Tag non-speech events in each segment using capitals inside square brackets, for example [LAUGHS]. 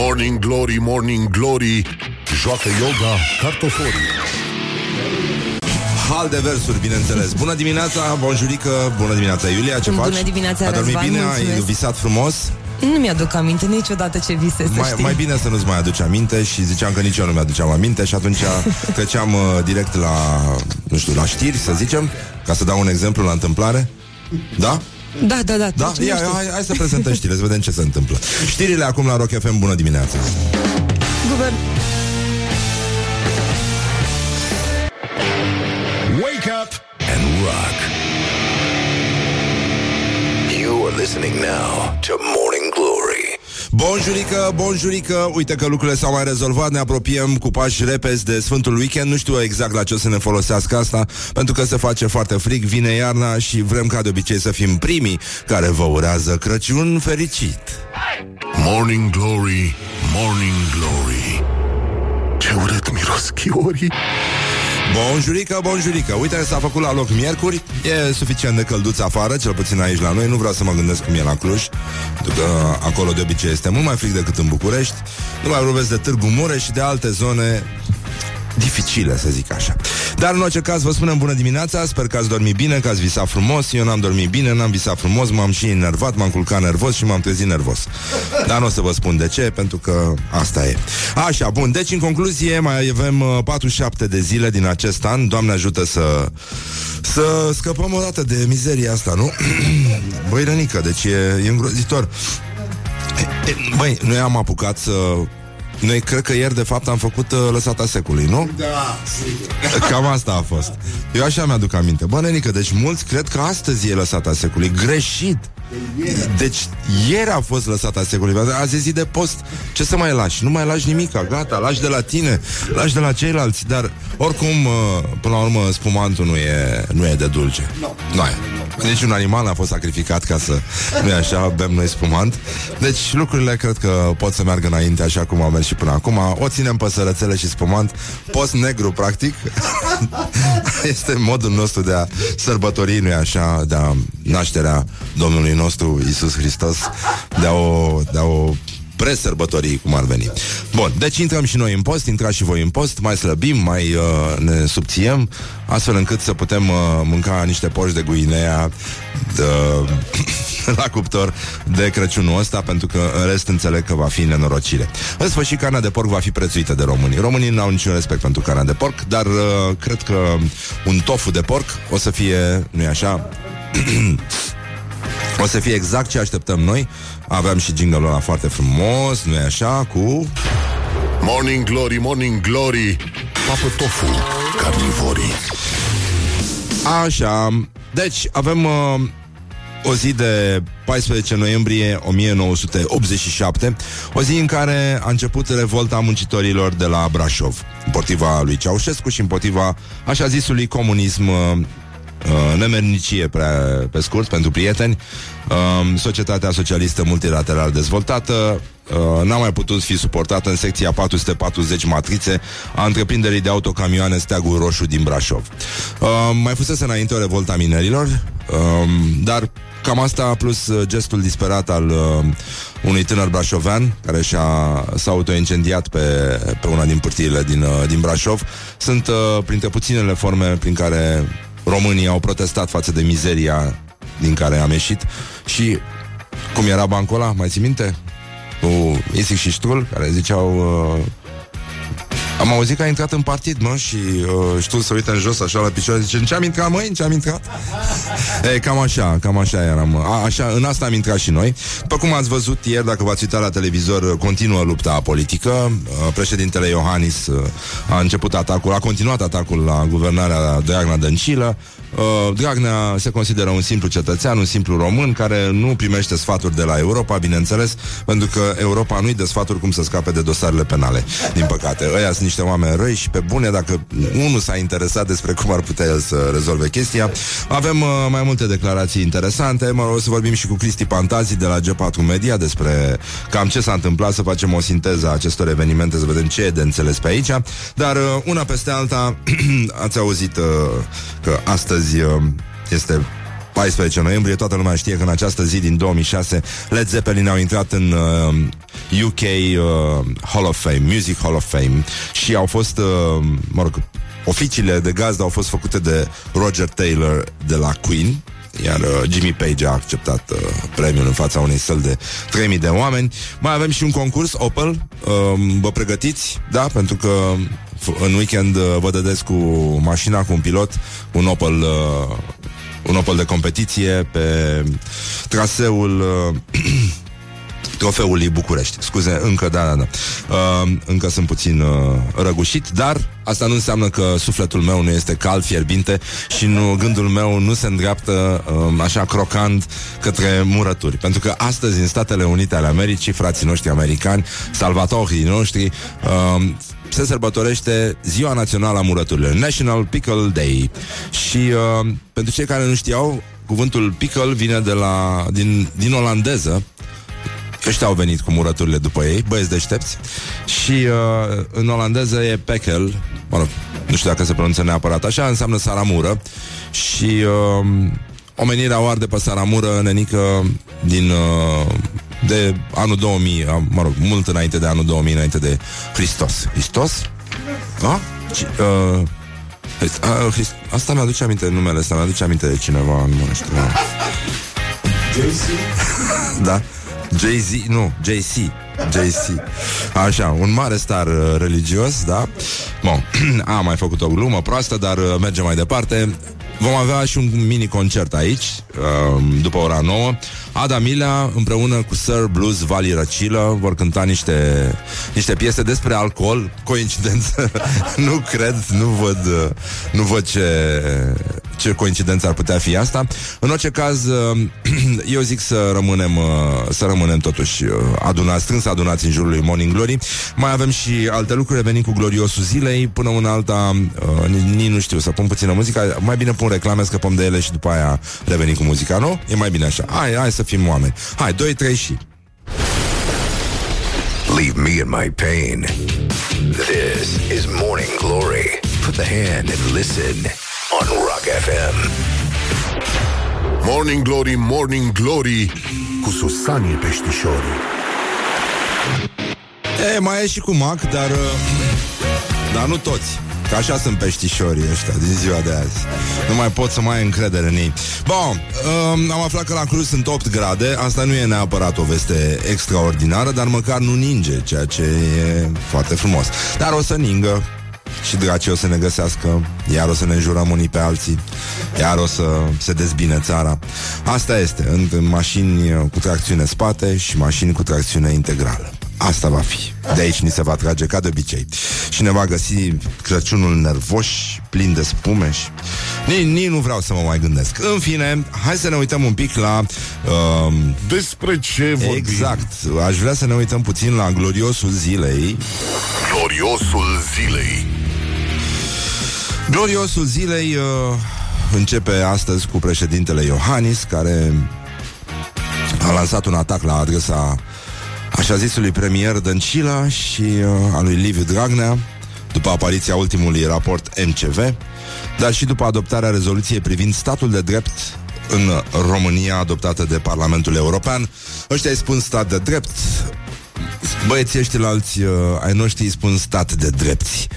Morning Glory, Morning Glory Joacă yoga cartoforii Hal de versuri, bineînțeles. Bună dimineața, bonjurică, bună dimineața, Iulia, ce Bună faci? dimineața, Ai dormit Răzvan, bine? mulțumesc. Ai visat frumos? Nu mi-aduc aminte niciodată ce vise, să Mai, știi. mai bine să nu-ți mai aduci aminte și ziceam că nici eu nu mi-aduceam aminte și atunci [LAUGHS] treceam uh, direct la, nu știu, la știri, să zicem, ca să dau un exemplu la întâmplare. Da? Da, da, da. Da? deci Ia, nu știu. hai, hai să prezentăm știrile, să vedem ce se întâmplă. Știrile acum la Rock FM, bună dimineața! Guvern... Wake up and rock You are listening now to Morning Glory Bonjurică, bonjurică Uite că lucrurile s-au mai rezolvat. Ne apropiem cu pași repezi de Sfântul Weekend. Nu știu exact la ce o să ne folosească asta Pentru că se face foarte frig Vine iarna și vrem ca de obicei să fim primii Care vă urează Crăciun fericit. Morning Glory, Morning Glory. Ce urât miros chiorii Bonjurică, bonjurică. Uite, s-a făcut la loc miercuri. E suficient de călduț afară, cel puțin aici la noi. Nu vreau să mă gândesc cum e la Cluj. Pentru că acolo de obicei este mult mai frig decât în București. Nu mai vorbesc de Târgu Mureș și de alte zone dificile, să zic așa. Dar în orice caz vă spunem bună dimineața, sper că ați dormit bine, că ați visat frumos. Eu n-am dormit bine, n-am visat frumos, m-am și enervat, m-am culcat nervos și m-am trezit nervos. Dar nu o să vă spun de ce, pentru că asta e. Așa, bun, deci în concluzie mai avem uh, 47 de zile din acest an. Doamne ajută să să scăpăm o dată de mizeria asta, nu? Băi, rănică, deci e, e îngrozitor. E, e, Băi, noi am apucat să noi cred că ieri, de fapt, am făcut uh, lăsata secului, nu? Da, Cam asta a fost. Eu așa mi-aduc aminte. Bă, nenică, deci mulți cred că astăzi e lăsata secului. Greșit. Deci ieri a fost lăsata secului Azi e zi de post. Ce să mai lași? Nu mai lași nimica Gata, lași de la tine Lași de la ceilalți. Dar oricum uh, Până la urmă spumantul nu e, nu e de dulce. No. Nu e. Nici un animal n-a fost sacrificat Ca să nu e așa Bem noi spumant. Deci lucrurile cred că pot să meargă înainte Așa cum au mers și până acum. O ținem pe sărățele și spumant. Post negru practic. [LAUGHS] Este modul nostru de a sărbători Nu e așa De a nașterea Domnului nostru Isus Hristos de a o, de a o presărbătorii, cum ar veni. Bun, deci intrăm și noi în post, intrați și voi în post, mai slăbim, mai uh, ne subțiem, astfel încât să putem uh, mânca niște poși de guinea de, [COUGHS] la cuptor de Crăciunul ăsta, pentru că în rest înțeleg că va fi nenorocire. În sfârșit, carnea de porc va fi prețuită de românii. Românii nu au niciun respect pentru carnea de porc, dar uh, cred că un tofu de porc o să fie, nu-i așa, [COUGHS] o să fie exact ce așteptăm noi. Aveam și jingle-ul ăla foarte frumos, nu-i așa, cu... Morning Glory, Morning Glory Papă tofu, carnivorii. Așa, deci avem uh, o zi de 14 noiembrie 1987, o zi în care a început revolta muncitorilor de la Brașov, împotriva lui Ceaușescu și împotriva așa zisului comunism uh, uh, nemernicie prea, pe scurt pentru prieteni. Uh, societatea socialistă multilateral dezvoltată uh, n-a mai putut fi suportată în secția 440 matrițe a întreprinderii de autocamioane Steagul Roșu din Brașov. Uh, mai fusese înainte o revolta minerilor uh, dar cam asta plus uh, gestul disperat al uh, unui tânăr brașovean care și-a, s-a autoincendiat pe, pe una din pârtiile din, uh, din Brașov. Sunt uh, printre puținele forme prin care românii au protestat față de mizeria din care am ieșit și cum era bancul ăla, mai ții minte? Cu Isic și Ștul, care ziceau uh, am auzit că a intrat în partid, mă, și uh, știu să uită în jos așa la picioare, zice, în ce am intrat, măi, în ce am intrat? [LAUGHS] e, cam așa, cam așa eram. A, așa, în asta am intrat și noi. După cum ați văzut ieri, dacă v-ați uitat la televizor, continuă lupta politică. Uh, președintele Iohannis uh, a început atacul, a continuat atacul la guvernarea Dragnea Dăncilă. Uh, Dragnea se consideră un simplu cetățean, un simplu român care nu primește sfaturi de la Europa, bineînțeles, pentru că Europa nu-i dă sfaturi cum să scape de dosarele penale. Din păcate, ăia sunt niște oameni răi și pe bune, dacă unul s-a interesat despre cum ar putea el să rezolve chestia. Avem uh, mai multe declarații interesante. Mă rog, o să vorbim și cu Cristi Pantazi de la G4 Media despre cam ce s-a întâmplat, să facem o sinteză a acestor evenimente, să vedem ce e de înțeles pe aici. Dar uh, una peste alta, [CLEARS THROAT] ați auzit uh, că astăzi uh, este 14 noiembrie, toată lumea știe că în această zi din 2006 Led Zeppelin au intrat în uh, UK uh, Hall of Fame, Music Hall of Fame și au fost, uh, mă rog, oficiile de gazdă au fost făcute de Roger Taylor de la Queen, iar uh, Jimmy Page a acceptat uh, premiul în fața unei săli de 3000 de oameni. Mai avem și un concurs Opel. Uh, vă pregătiți? Da, pentru că f- în weekend uh, vă dădeți cu mașina, cu un pilot, un Opel uh, un Opel de competiție pe traseul uh, [CLEARS THROAT] Trofeului București. Scuze, încă, da, da, da. Uh, încă sunt puțin uh, răgușit, dar asta nu înseamnă că sufletul meu nu este cald, fierbinte și nu, gândul meu nu se îndreaptă uh, așa crocant către murături. Pentru că astăzi, în Statele Unite ale Americii, frații noștri americani, salvatorii noștri, uh, se sărbătorește Ziua Națională a Murăturilor, National Pickle Day. Și uh, pentru cei care nu știau, cuvântul pickle vine de la, din, din olandeză, Ăștia au venit cu murăturile după ei, băieți deștepți. Și uh, în olandeză e pekel. Mă rog, nu știu dacă se pronunță neapărat așa Înseamnă saramură. Și uh, omenirea o arde pe saramură Nenică din uh, De anul 2000 uh, Mă rog, mult înainte de anul 2000 Înainte de Hristos. Hristos? Da? C- uh, Hrist- uh, Hrist- Asta mi-aduce aminte numele ăsta Mi-aduce aminte de cineva Nu mai știu [LAUGHS] Da. Jay-Z, nu, JC JC Așa, un mare star uh, religios, da? Bun, [CLEARS THROAT] am mai făcut o glumă proastă, dar uh, mergem mai departe. Vom avea și un mini concert aici uh, După ora 9 Ada Milea împreună cu Sir Blues Vali Răcilă Vor cânta niște, niște piese despre alcool. Coincidență? [LAUGHS] Nu cred, nu văd uh, Nu văd ce, ce coincidență ar putea fi asta. În orice caz uh, [CLEARS THROAT] Eu zic să rămânem uh, Să rămânem totuși uh, adunați Strâns adunați în jurul lui Morning Glory. Mai avem și alte lucruri. Venim cu gloriosul zilei. Până una alta uh, Nici nu știu, să pun puțină muzică. Mai bine pun reclame, scăpăm de ele Și după aia revenim cu muzica, nu? E mai bine așa. Hai, hai să fim oameni Hai, 2, 3 și Leave me in my pain. This is Morning Glory. Put the hand and listen on Rock FM. Morning Glory, Morning Glory Cu Susanii Peștișorii E, mai e și cu Mac, dar uh, Dar nu toți Că așa sunt peștișorii ăștia din ziua de azi. Nu mai pot să mai ai încredere în ei. Bun, um, am aflat că la Cruz sunt 8 grade. Asta nu e neapărat o veste extraordinară Dar măcar nu ninge, ceea ce e foarte frumos. Dar o să ningă. Și dracii o să ne găsească. Iar o să ne înjurăm unii pe alții. Iar o să se dezbine țara. Asta este, în, în mașini cu tracțiune spate Și mașini cu tracțiune integrală Asta va fi. De aici ni se va trage ca de obicei. Și ne va găsi Crăciunul nervos, plin de spume și... Nici, nici nu vreau să mă mai gândesc. În fine, hai să ne uităm un pic la... Uh, Despre ce vorbim? exact. Aș vrea să ne uităm puțin la gloriosul zilei. Gloriosul zilei Gloriosul zilei uh, începe astăzi cu președintele Iohannis, care a lansat un atac la adresa așa zisului premier Dăncilă și uh, a lui Liviu Dragnea, după apariția ultimului raport MCV, dar și după adoptarea rezoluției privind statul de drept în România adoptată de Parlamentul European. Ăștia îi spun stat de drept, Băieții ăștia alți uh, ai noștri îi spun stat de drepți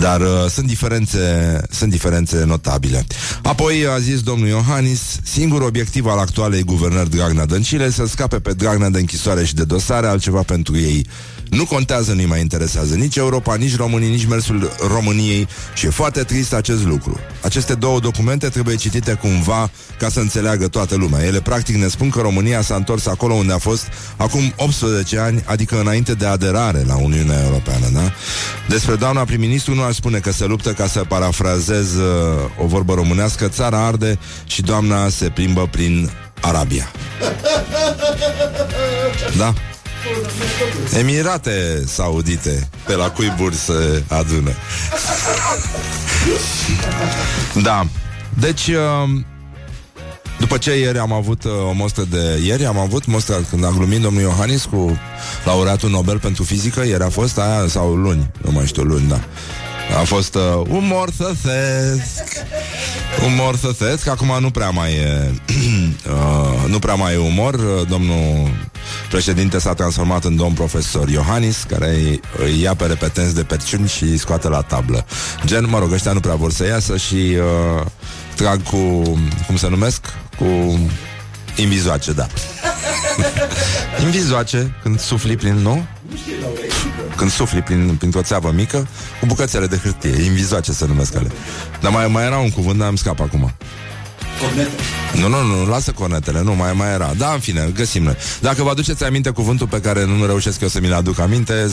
Dar uh, sunt diferențe Sunt diferențe notabile Apoi a zis domnul Iohannis Singurul obiectiv al actualei guvernări Dragnea Dăncile Să scape pe Dragnea de închisoare și de dosare Altceva pentru ei nu contează, nu-i mai interesează nici Europa, nici românii, nici mersul României și e foarte trist acest lucru. Aceste două documente trebuie citite cumva ca să înțeleagă toată lumea. Ele practic ne spun că România s-a întors acolo unde a fost acum 18 ani, adică înainte de aderare la Uniunea Europeană, da? Despre doamna prim-ministru nu aș spune că se luptă ca să parafrazez uh, o vorbă românească, țara arde și doamna se plimbă prin Arabia. Da? Emirate Saudite Pe la cuiburi se adună Da Deci uh, După ce ieri am avut uh, o mostră de Ieri am avut mostra când am glumit domnul Iohannis Cu laureatul Nobel pentru fizică Ieri a fost aia sau luni Nu mai știu, luni, da. A fost uh, umor săsesc Umor săsesc, acum nu prea mai e [CLEARS THROAT] uh, Nu prea mai e umor. Domnul președinte s-a transformat în domn profesor Iohannis Care îi ia pe repetenți de perciuni și îi scoate la tablă. Gen, mă rog, ăștia nu prea vor să iasă Și uh, trag cu, cum se numesc? Cu invizoace, da [LAUGHS] Invizoace, când sufli prin, nu? Când sufli prin, printr-o țeavă mică Cu bucățele de hârtie, invizoace se numesc ale Dar mai, mai era un cuvânt, dar am scap acum Cornete. Nu, nu, nu, lasă cornetele, nu, mai, mai era. Da, în fine, găsim noi. Dacă vă aduceți aminte cuvântul pe care nu reușesc eu să mi-l aduc aminte, 0729001122,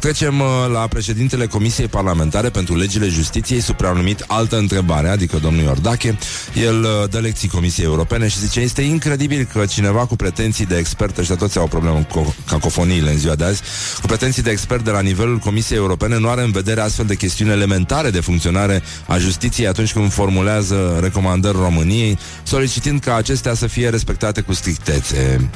trecem uh, la președintele Comisiei Parlamentare pentru Legile Justiției, supranumit altă întrebare, adică domnul Iordache. El uh, dă lecții Comisiei Europene și zice, este incredibil că cineva cu pretenții de expert, ăștia toți au o problemă cu cacofoniile în ziua de azi, cu pretenții de expert de la nivelul Comisiei Europene nu are în vedere astfel de chestiuni elementare de funcționare a justiției atunci când formulează recomandări României, solicitând ca acestea să fie respectate cu strictețe.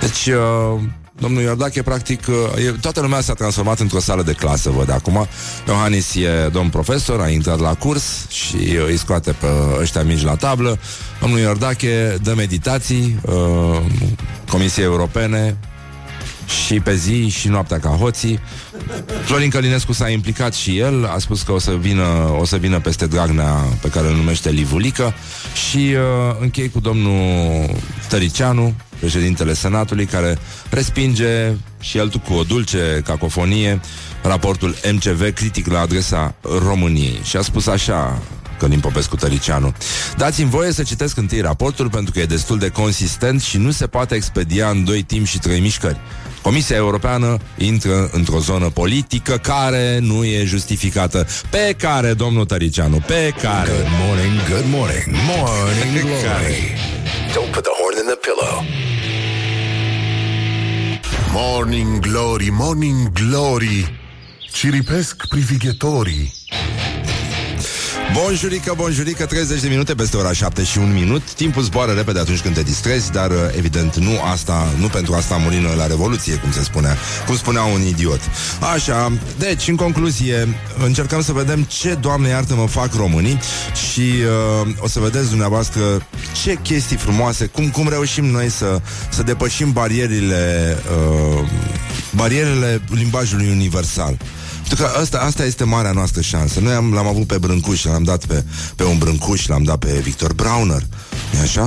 Deci, uh, domnul Iordache, practic, uh, e, toată lumea s-a transformat într-o sală de clasă, văd acum. Iohannis e domn profesor, a intrat la curs și îi scoate pe ăștia mici la tablă. Domnul Iordache dă meditații uh, Comisiei Europene și pe zi și noaptea ca hoții. Florin Călinescu s-a implicat și el, a spus că o să vină, o să vină peste Dragnea pe care îl numește Livulică și uh, închei cu domnul Tăricianu, președintele Senatului, care respinge și el cu o dulce cacofonie raportul MCV critic la adresa României și a spus așa Călin Popescu Tăricianu. Dați-mi voie să citesc întâi raportul pentru că e destul de consistent și nu se poate expedia în doi timp și trei mișcări. Comisia Europeană intră într-o zonă politică care nu e justificată. Pe care, domnul Tăricianu, pe care... Good morning, good morning, morning glory. Don't put the horn in the pillow. Morning Glory, Morning Glory Ciripesc privighetorii Bonjurică, bonjurică, 30 de minute peste ora 7 și un minut. Timpul zboară repede atunci când te distrezi Dar uh, evident nu asta, nu pentru asta am murit la Revoluție, cum se spunea Cum spunea un idiot. Așa, deci, în concluzie Încercăm să vedem ce, Doamne iartă-mă, fac românii Și uh, o să vedeți dumneavoastră Ce chestii frumoase Cum, cum reușim noi să, să depășim barierile uh, Barierele limbajului universal. pentru că asta, asta este marea noastră șansă. Noi am, l-am avut pe Brâncuș, l-am dat pe, pe un Brâncuș, l-am dat pe Victor Brauner. e așa?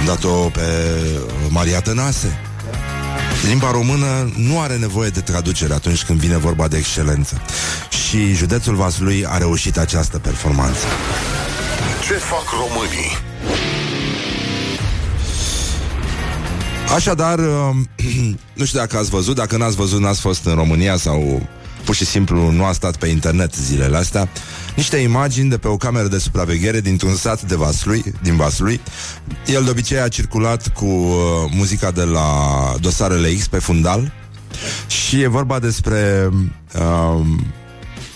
Am dat-o pe Maria Tănase. Limba română nu are nevoie de traducere atunci când vine vorba de excelență. Și județul Vaslui a reușit această performanță. Ce fac românii? Așadar, [CLEARS THROAT] nu știu dacă ați văzut, dacă n-ați văzut, n-ați fost în România sau pur și simplu nu a stat pe internet zilele astea, niște imagini de pe o cameră de supraveghere dintr-un sat de Vaslui, din Vaslui. El de obicei a circulat cu uh, muzica de la dosarele X pe fundal și e vorba despre uh,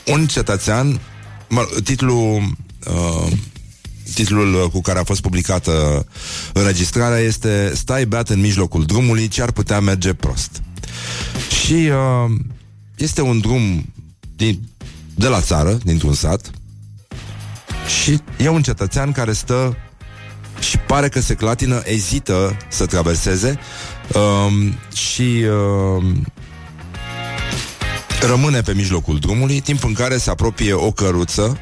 un cetățean, mă, titlul uh, titlul cu care a fost publicată înregistrarea este Stai beat în mijlocul drumului, ce ar putea merge prost. Și uh, este un drum din, de la țară, dintr-un sat, și e un cetățean care stă și pare că se clatină, ezită să traverseze um, și um, rămâne pe mijlocul drumului, timp în care se apropie o căruță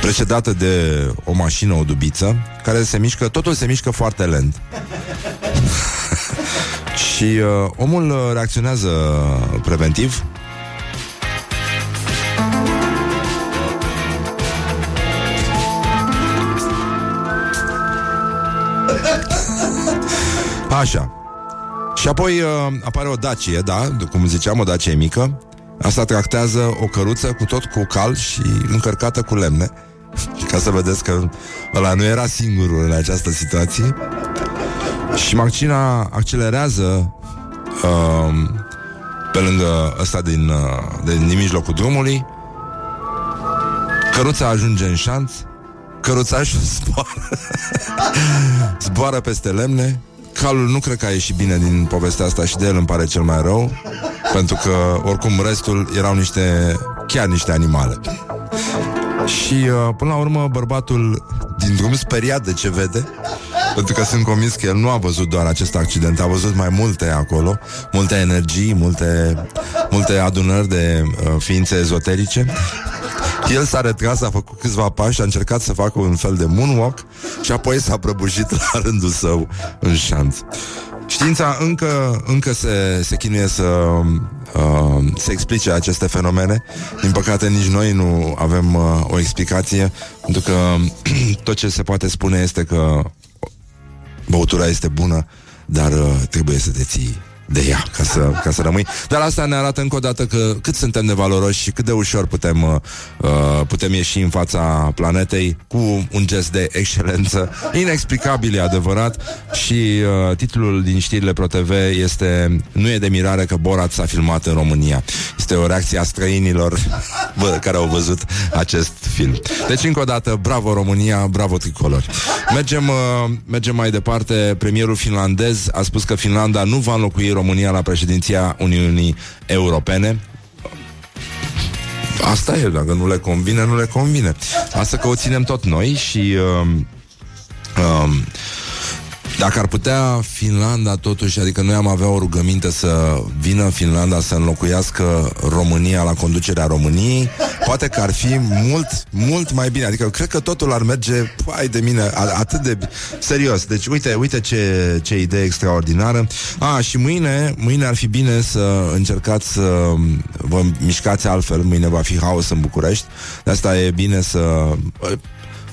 precedată de o mașină, o dubiță, care se mișcă, totul se mișcă foarte lent. Și uh, omul uh, reacționează preventiv Așa. Și apoi uh, apare o Dacie, da, cum ziceam, o Dacie mică. Asta tractează o căruță cu tot cu cal și încărcată cu lemne. Ca să vedeți că ăla nu era singurul în această situație. Și mașina accelerează uh, pe lângă ăsta din, uh, din mijlocul drumului. Căruța ajunge în șanț, căruțașul [LAUGHS] zboară, zboară peste lemne, calul nu cred că a ieșit bine din povestea asta și de el îmi pare cel mai rău, pentru că oricum restul erau niște, chiar niște animale. Și uh, până la urmă bărbatul din drum speriat de ce vede pentru că sunt convins că el nu a văzut doar acest accident, a văzut mai multe acolo, multe energii, multe, multe adunări de uh, ființe ezoterice. El s-a retras, a făcut câțiva pași, a încercat să facă un fel de moonwalk și apoi s-a prăbușit [LAUGHS] la rândul său în șanț. Știința încă, încă se, se chinuie să uh, se explice aceste fenomene. Din păcate, nici noi nu avem uh, o explicație, pentru că [CLEARS THROAT] tot ce se poate spune este că băutura este bună, dar uh, trebuie să te ții de ea ca să, ca să rămâi. Dar asta ne arată încă o dată că cât suntem de valoroși și cât de ușor putem, uh, uh, putem ieși în fața planetei cu un gest de excelență, inexplicabil, e adevărat. Și uh, titlul din știrile ProTV este Nu e de mirare că Borat s-a filmat în România. Este o reacție a străinilor bă, care au văzut acest film. Deci, încă o dată, bravo România, bravo tricolori. Mergem, uh, mergem mai departe. Premierul finlandez a spus că Finlanda nu va înlocui România la președinția Uniunii Europene. Asta e, dacă nu le convine, nu le convine. Asta că o ținem tot noi și... Uh, uh, dacă ar putea Finlanda totuși, adică noi am avea o rugăminte să vină Finlanda să înlocuiască România la conducerea României, poate că ar fi mult, mult mai bine. Adică cred că totul ar merge, ai de mine, atât de serios. Deci uite, uite ce, ce idee extraordinară. A, și mâine, mâine ar fi bine să încercați să vă mișcați altfel. Mâine va fi haos în București. De asta e bine să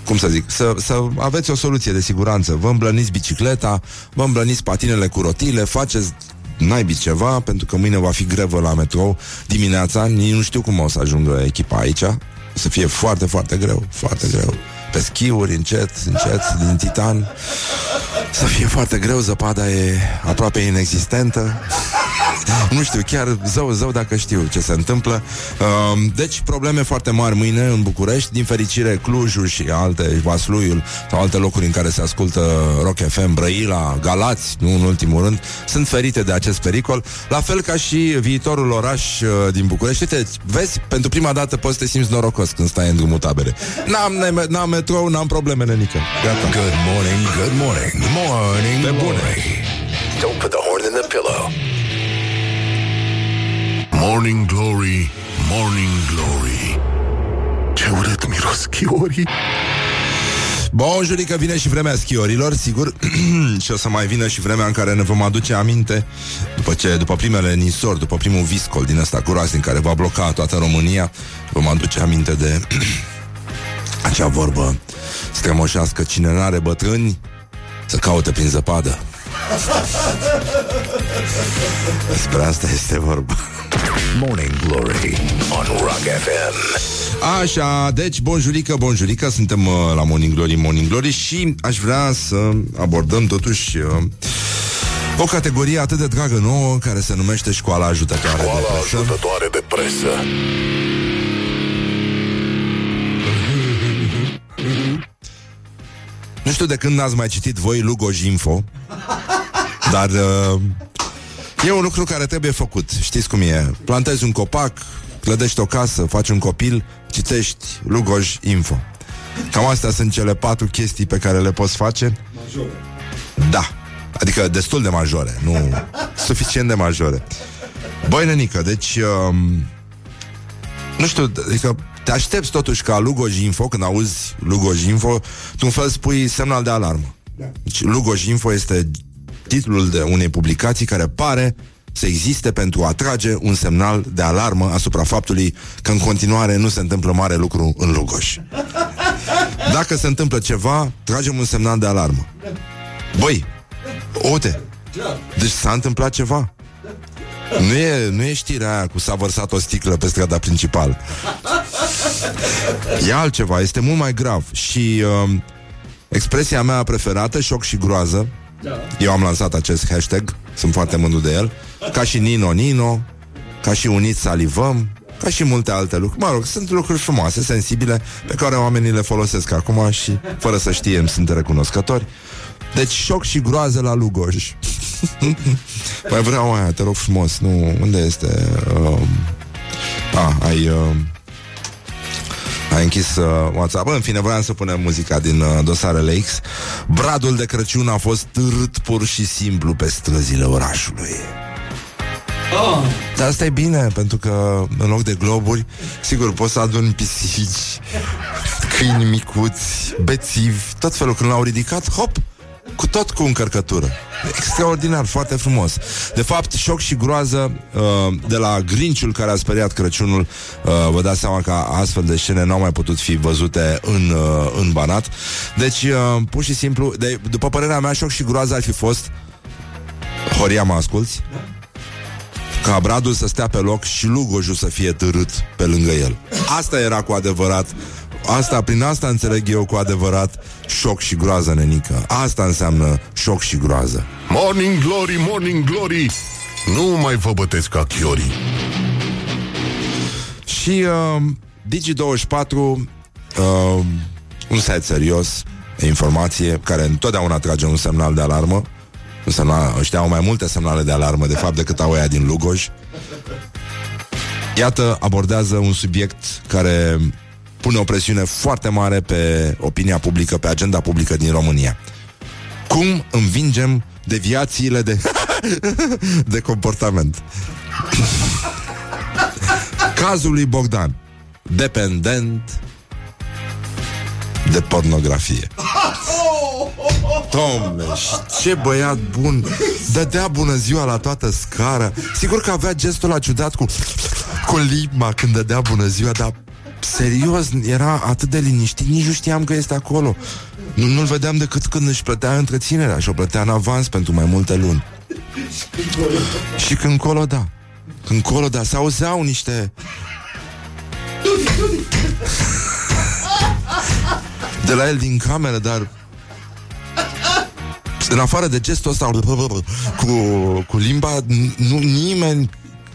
cum să zic, să, să aveți o soluție de siguranță. Vă îmblăniți bicicleta, vă îmblăniți patinele cu rotile, faceți naibii ceva, pentru că mâine va fi grevă la metrou dimineața, nici nu știu cum o să ajungă echipa aici. O să fie foarte, foarte greu, foarte greu. Pe schiuri, încet, încet, din titan. Să fie foarte greu, zăpada e aproape inexistentă. [LAUGHS] Nu știu, chiar zău, zău dacă știu ce se întâmplă. Uh, deci, probleme foarte mari mâine în București. Din fericire, Clujul și alte, Vasluiul sau alte locuri în care se ascultă Rock FM, Brăila, Galați, nu în ultimul rând, sunt ferite de acest pericol. La fel ca și viitorul oraș uh, din București. Uite, vezi, pentru prima dată poți să te simți norocos când stai în drumul tabere. N-am, n-am metrou, n-am probleme nică. Gata. Good morning, good morning, morning, Pe bune. Don't put the horn in the pillow. Morning Glory, Morning Glory Ce urât miros chiorii Bonjurică, vine și vremea schiorilor, sigur [CLEARS THROAT] Și o să mai vină și vremea în care ne vom aduce aminte După ce, după primele nisori, după primul viscol din ăsta groaznic Care va bloca toată România Vom aduce aminte de [CLEARS THROAT] Acea vorbă strămoșească Cine n-are bătrâni Să caute prin zăpadă Despre asta este vorba Morning Glory on Rock FM. Așa, deci, bonjurică, bonjurică, suntem uh, la Morning Glory, Morning Glory și aș vrea să abordăm totuși uh, o categorie atât de dragă nouă care se numește Școala Ajutătoare Școala de Presă. ajutătoare de presă Nu știu de când n-ați mai citit voi Lugoj Info, dar uh, e un lucru care trebuie făcut. Știți cum e? Plantezi un copac, clădești o casă, faci un copil, citești Lugoj Info. Cam astea sunt cele patru chestii pe care le poți face. Da. Adică destul de majore, nu suficient de majore. Băi, nenică, deci... Um, nu știu, adică te aștepți totuși ca Lugoj Info, când auzi Lugoj Info, tu un fel spui semnal de alarmă. Deci Lugoj Info este titlul de unei publicații care pare să existe pentru a atrage un semnal de alarmă asupra faptului că în continuare nu se întâmplă mare lucru în Lugoj. Dacă se întâmplă ceva, tragem un semnal de alarmă. Băi, uite, deci s-a întâmplat ceva. Nu e, nu e știrea aia cu s-a vărsat o sticlă pe strada principală. E altceva, este mult mai grav. Și uh, expresia mea preferată, șoc și groază, eu am lansat acest hashtag, sunt foarte mândru de el, ca și Nino Nino, ca și Unit Salivăm, ca și multe alte lucruri. Mă rog, sunt lucruri frumoase, sensibile, pe care oamenii le folosesc acum și, fără să știe, îmi sunt recunoscători. Deci șoc și groază la Lugoj. mai [LAUGHS] vreau aia, te rog frumos. Nu, unde este? Um... A, ai... Um... A închis uh, WhatsApp. În fine, voiam să punem muzica din uh, dosarele X. Bradul de Crăciun a fost târât pur și simplu pe străzile orașului. Oh. Dar asta e bine, pentru că în loc de globuri, sigur, poți să aduni pisici, câini micuți, bețivi, tot felul. Când l-au ridicat, hop, cu tot cu încărcătură. Extraordinar, foarte frumos. De fapt, șoc și groază uh, de la Grinciul care a speriat Crăciunul. Uh, vă dați seama că astfel de scene nu au mai putut fi văzute în, uh, în Banat. Deci, uh, pur și simplu, de, după părerea mea, șoc și groază ar fi fost Horia, mă asculți? Ca Bradul să stea pe loc și Lugojul să fie târât pe lângă el. Asta era cu adevărat Asta, prin asta înțeleg eu cu adevărat șoc și groază, nenică. Asta înseamnă șoc și groază. Morning Glory, Morning Glory, nu mai vă bătesc ca chiorii. Și uh, Digi24, uh, un site serios, de informație, care întotdeauna trage un semnal de alarmă. Un semnal, ăștia au mai multe semnale de alarmă, de fapt, decât au ăia din Lugoj. Iată, abordează un subiect care pune o presiune foarte mare pe opinia publică, pe agenda publică din România. Cum învingem deviațiile de, [LAUGHS] de comportament? Cazul lui Bogdan, dependent de pornografie. Domne, ce băiat bun Dădea bună ziua la toată scara Sigur că avea gestul la ciudat cu Cu limba când dădea bună ziua Dar serios, era atât de liniștit, nici nu știam că este acolo. Nu, nu-l vedeam decât când își plătea întreținerea și o plătea în avans pentru mai multe luni. și când colo, da. Când colo, da, se auzeau niște... de la el din cameră, dar în afară de gestul ăsta cu, cu limba, nu, nimeni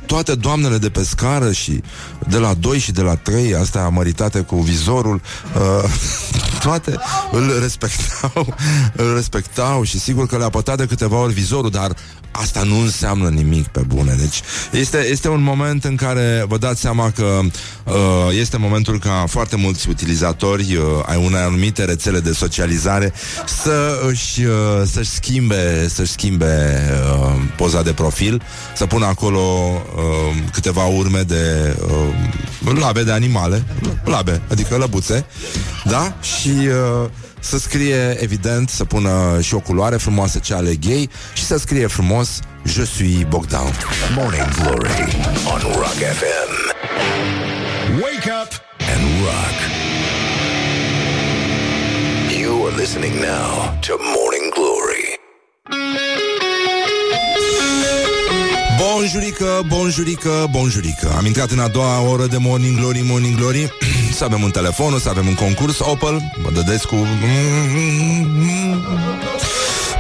toate doamnele de pe scară și de la 2 și de la 3, astea măritate cu vizorul, uh, [LAUGHS] toate îl respectau, [LAUGHS] îl respectau și sigur că le-a pătat de câteva ori vizorul, dar asta nu înseamnă nimic pe bune. Deci este, este un moment în care vă dați seama că uh, este momentul ca foarte mulți utilizatori uh, ai unei anumite rețele de socializare să își, uh, să-și schimbe, să-și schimbe uh, poza de profil, să pună acolo uh, câteva urme de uh, labe de animale, labe, adică lăbuțe, da? Și uh, să scrie, evident, să pună și o culoare frumoasă, cea ale gay, și să scrie frumos Je suis Bogdan. Morning Glory on Rock FM. Wake up and rock. You are listening now to Morning Glory. Bonjurică, bonjurică, bonjurică. Am intrat în a doua oră de Morning Glory, Morning Glory. [CLEARS THROAT] Să avem un telefon, o să avem un concurs. Opel, mă dădeți cu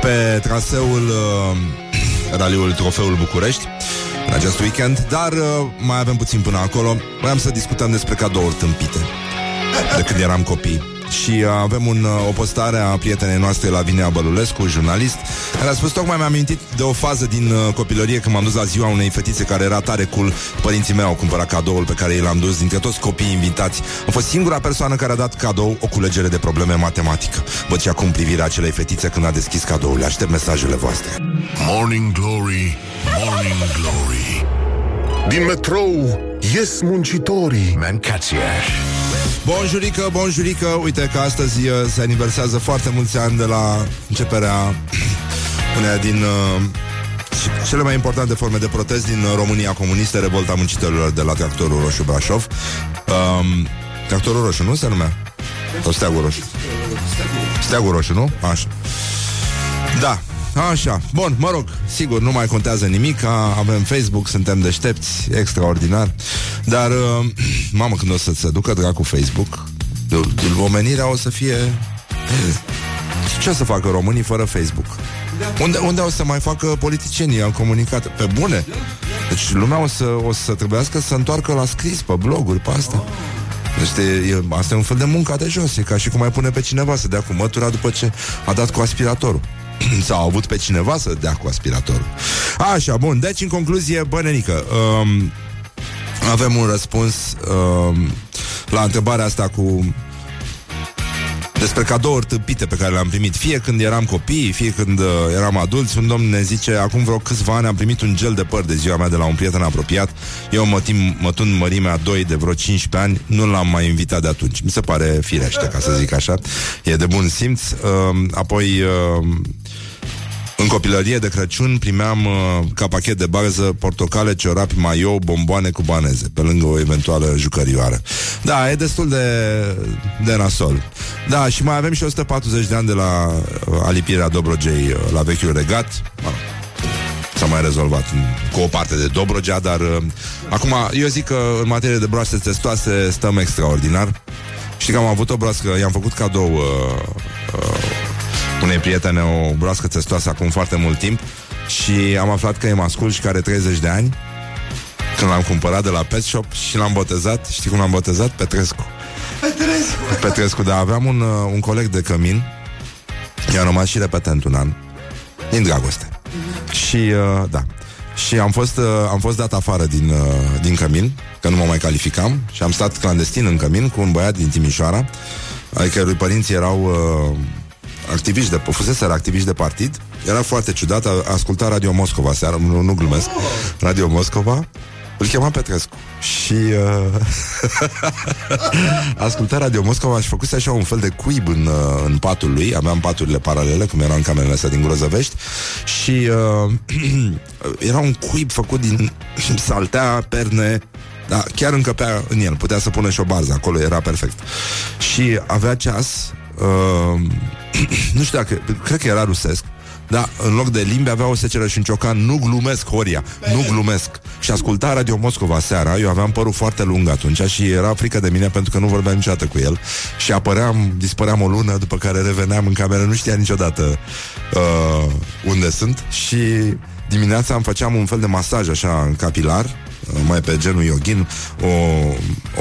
Pe traseul uh, [CLEARS THROAT] Raliul Trofeul București În acest weekend. Dar uh, mai avem puțin până acolo. Vreau să discutăm despre cadouri tâmpite De când eram copii și uh, avem un, uh, o postare a prietenei noastre la Vinea Bălulescu, jurnalist, care a spus, tocmai mi-am amintit de o fază din uh, copilărie când m-am dus la ziua unei fetițe care era tare cool. Părinții mei au cumpărat cadoul pe care i l-am dus dintre toți copiii invitați. Am fost singura persoană care a dat cadou o culegere de probleme matematică. Văd și acum privirea acelei fetițe când a deschis cadoul. Aștept mesajele voastre. Morning Glory, Morning Glory Din metrou ies muncitorii Mancațiaș. Bonjurică, bonjurică Uite că astăzi uh, se aniversează foarte mulți ani de la începerea [CLEARS THROAT] uneia din uh, cele mai importante forme de protest din uh, România comunistă, revolta muncitorilor de la Tractorul Roșu Brașov. Um, tractorul Roșu, nu se numea? Sau Steagul Roșu? Steagul Roșu, nu? Așa. Da, Așa, bun, mă rog, sigur, nu mai contează nimic. Avem Facebook, suntem deștepți Extraordinar. Dar, uh, [CLEARS THROAT] mamă, când o să se ducă dracu Facebook Omenirea o să fie Ce o să facă românii fără Facebook? Unde, unde o să mai facă politicienii? Am comunicat, pe bune. Deci lumea o să, o să trebuiască să întoarcă la scris Pe bloguri, pe asta este, e, asta e un fel de muncă de jos. E ca și cum mai pune pe cineva să dea cu mătura După ce a dat cu aspiratorul [CLEARS THROAT] sau au avut pe cineva să dea cu aspiratorul. Așa, bun. Deci, în concluzie, bănenică, um, avem un răspuns um, la întrebarea asta cu despre cadouri tâmpite pe care le-am primit Fie când eram copii, fie când uh, eram adulți Un domn ne zice, acum vreo câțiva ani Am primit un gel de păr de ziua mea de la un prieten apropiat Eu mă tim, mă tun mărimea 2 de vreo 15 ani Nu l-am mai invitat de atunci Mi se pare firește, ca să zic așa E de bun simț uh, Apoi... Uh, în copilărie de Crăciun primeam uh, ca pachet de bază portocale, ciorapi, maio, bomboane cubaneze, pe lângă o eventuală jucărioară. Da, e destul de, de nasol. Da, și mai avem și 140 de ani de la uh, alipirea Dobrogei uh, la vechiul regat. Mă, S-a mai rezolvat cu o parte de Dobrogea, dar uh, acum eu zic că în materie de broaște testoase stăm extraordinar. Știi că am avut o broască, i-am făcut cadou uh, uh, unei prietene o broască testoasă acum foarte mult timp și am aflat că e mascul și care 30 de ani când l-am cumpărat de la Pet Shop și l-am botezat. Știi cum l-am botezat? Petrescu. Petrescu. Petrescu, da. Aveam un, uh, un coleg de cămin i-a rămas și repetent un an din dragoste. Și, uh, da. Și am fost, uh, am fost dat afară din, uh, din cămin, că nu mă mai calificam, și am stat clandestin în cămin cu un băiat din Timișoara, adică lui părinții erau uh, activiști de, fuseseră activiști de partid. Era foarte ciudat, a, asculta Radio Moscova seara, nu, nu glumesc, Radio Moscova, îl chema Petrescu. Și uh, [LAUGHS] asculta Radio Moscova și făcuse așa un fel de cuib în, uh, în patul lui, aveam paturile paralele, cum erau în camerele astea din Grozăvești și uh, [CLEARS THROAT] era un cuib făcut din [CLEARS THROAT] saltea, perne, da, chiar încăpea în el, putea să pună și o bază, acolo era perfect. Și avea ceas uh, [CLEARS THROAT] nu știu dacă, cred că era rusesc, da, în loc de limbi avea o seceră și un ciocan Nu glumesc, Horia, nu glumesc. Și asculta Radio Moscova seara Eu aveam părul foarte lung atunci Și era frică de mine pentru că nu vorbeam niciodată cu el. Și apăream, dispăream o lună După care reveneam în cameră Nu știa niciodată uh, unde sunt. Și dimineața îmi făceam un fel de masaj Așa în capilar mai pe genul yogin, o,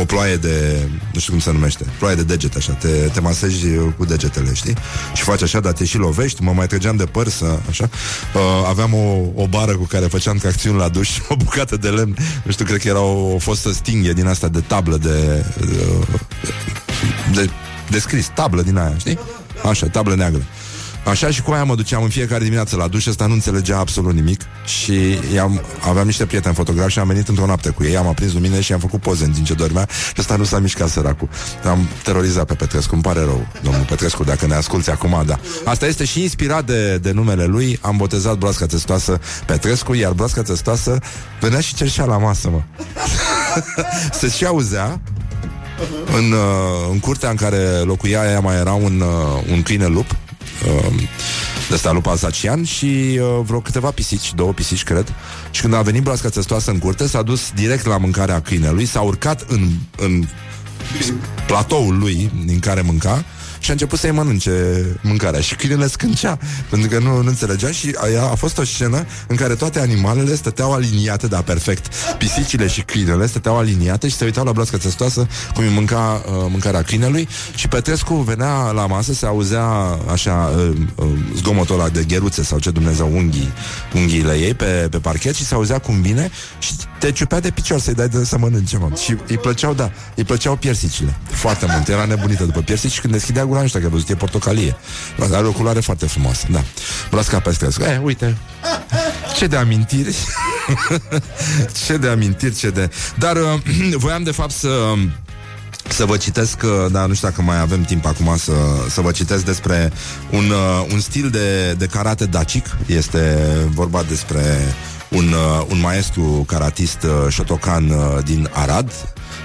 o ploaie de, nu știu cum se numește, ploaie de degete, așa, te, te masezi cu degetele, știi? Și faci așa, dar te și lovești, mă mai trăgeam de păr să, așa. Uh, aveam o, o bară cu care făceam tracțiuni la duș, [LAUGHS] o bucată de lemn, nu știu, cred că era o, o fostă stinghe din asta de tablă de, de, de, de scris, tablă din aia, știi? Așa, tablă neagră. Așa și cu aia mă duceam în fiecare dimineață la duș, ăsta nu înțelegea absolut nimic și i-am, aveam niște prieteni fotografi și am venit într-o noapte cu ei, am aprins lumine și am făcut poze în timp ce dormea și ăsta nu s-a mișcat săracul. Am terorizat pe Petrescu, îmi pare rău, domnul Petrescu, dacă ne asculti acum, da. Asta este și inspirat de, de numele lui, am botezat broasca testoasă Petrescu, iar broasca testoasă venea și cerșea la masă, mă. [LAUGHS] Se și auzea în, uh, în curtea în care locuia ea mai era un, uh, un câine lup uh, de ăsta lup alsacian și uh, vreo câteva pisici, două pisici, cred. Și când a venit broasca testoasă în curte, s-a dus direct la mâncarea câinelui, s-a urcat în, în platoul lui din care mânca și a început să-i mănânce mâncarea și câinele scâncea, pentru că nu, nu înțelegea și a, a fost o scenă în care toate animalele stăteau aliniate, da, perfect. Pisicile și câinele stăteau aliniate și se uitau la broască testoasă cum îi mânca uh, mâncarea câinelui și Petrescu venea la masă, se auzea așa uh, uh, zgomotul ăla de gheruțe sau ce Dumnezeu unghii, unghiile ei pe, pe parchet și se auzea cum vine și te ciupea de picior să-i dai de să mănânce, mă. Și îi plăceau, da, îi plăceau piersicile. Foarte mult. Era nebunită după piersici și când deschidea gura, nu știu că văzut, e portocalie. Are o culoare foarte frumoasă, da. Brasca pestrescu. Eh, uite. Ce de amintiri. [LAUGHS] ce de amintiri, ce de... Dar uh, [CLEARS THROAT] voiam de fapt să să vă citesc, uh, dar nu știu dacă mai avem timp acum să, să vă citesc despre un, uh, un stil de, de karate dacic. Este vorba despre un, uh, un maestru karatist uh, Shotokan uh, din Arad,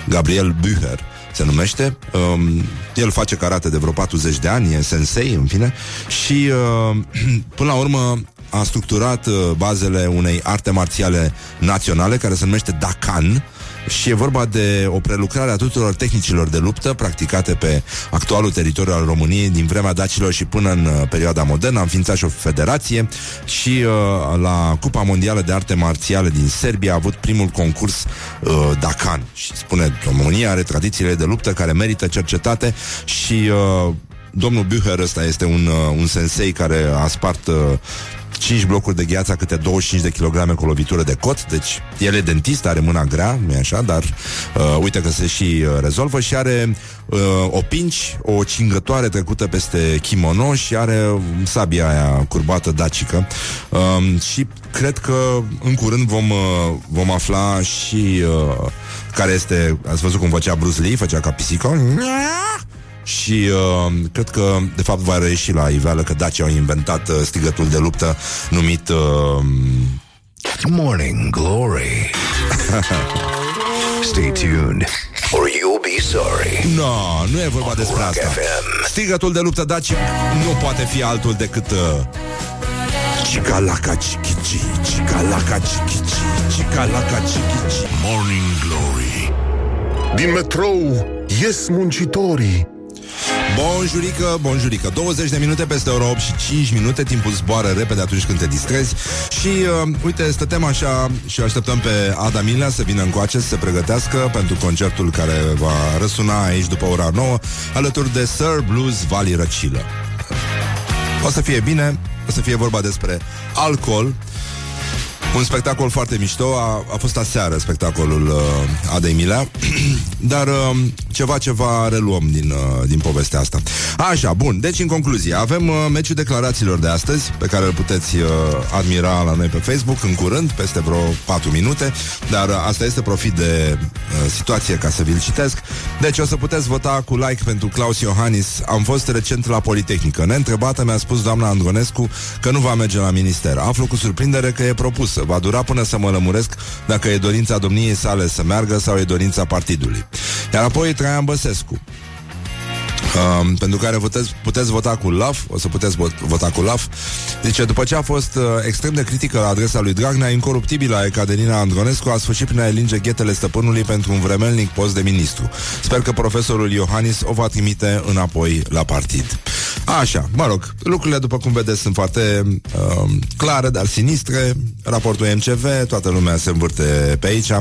Gabriel Bücher, se numește. Um, el face karate de vreo 40 de ani, e sensei, în fine, și uh, [CLEARS THROAT] până la urmă a structurat uh, bazele unei arte marțiale naționale care se numește Dakan, și e vorba de o prelucrare a tuturor tehnicilor de luptă practicate pe actualul teritoriu al României din vremea dacilor și până în uh, perioada modernă. Am ființat și o federație și uh, la Cupa Mondială de Arte Marțiale din Serbia a avut primul concurs uh, Dakan și spune România are tradițiile de luptă care merită cercetate și uh, domnul Bücher ăsta este un, uh, un sensei care a spart uh, 5 blocuri de gheața câte 25 de kilograme cu lovitură de cot, deci el e dentist, are mâna grea, nu așa, dar uh, uite că se și uh, rezolvă și are uh, o pinci, o cingătoare trecută peste kimono și are sabia aia curbată dacică. Uh, și cred că în curând vom, uh, vom afla și uh, care este, ați văzut cum făcea Bruce Lee, făcea ca pisică și uh, cred că, de fapt, va reieși la iveală că Dacia au inventat uh, strigătul de luptă numit uh, Morning Glory. [LAUGHS] Stay tuned, or you'll be sorry. No, nu e vorba despre Rock asta. FM. Strigătul de luptă Daci nu poate fi altul decât uh, Cicalaca cichici, cicalaca cichici, cicalaca cichici. Morning Glory Din metrou ies muncitorii Bonjurică, bonjurică 20 de minute peste ora 8 și 5 minute. Timpul zboară repede atunci când te distrezi. Și uh, uite, stătem așa Și așteptăm pe Ada Milea să vină încoace Să se pregătească pentru concertul Care va răsuna aici după ora 9 Alături de Sir Blues Valley Răcilă. O să fie bine O să fie vorba despre alcool un spectacol foarte mișto. A, a fost aseară spectacolul uh, Adei Milea. [CLEARS THROAT] Dar uh, ceva, ceva reluăm din, uh, din povestea asta. Așa, bun, deci în concluzie Avem uh, meciul declarațiilor de astăzi Pe care îl puteți uh, admira la noi pe Facebook În curând, peste vreo 4 minute. Dar uh, asta este profit de uh, situație Ca să vi-l citesc. Deci o să puteți vota cu like pentru Claus Iohannis. Am fost recent la Politehnică. Neîntrebată mi-a spus doamna Andronescu Că nu va merge la minister. Aflu cu surprindere că e propusă Va dura până să mă lămuresc Dacă e dorința domniei sale să meargă Sau e dorința partidului. Iar apoi Traian Băsescu. Um, pentru care puteți, puteți vota cu LAF O să puteți vot- vota cu LAF. Deci după ce a fost uh, extrem de critică La adresa lui Dragnea, incoruptibila Ecaderina Andronescu A sfârșit prin a elinge ghetele stăpânului Pentru un vremelnic post de ministru. Sper că profesorul Iohannis o va trimite Înapoi la partid Așa, mă rog, lucrurile după cum vedeți Sunt foarte um, clare, dar sinistre. Raportul MCV, toată lumea se învârte pe aici.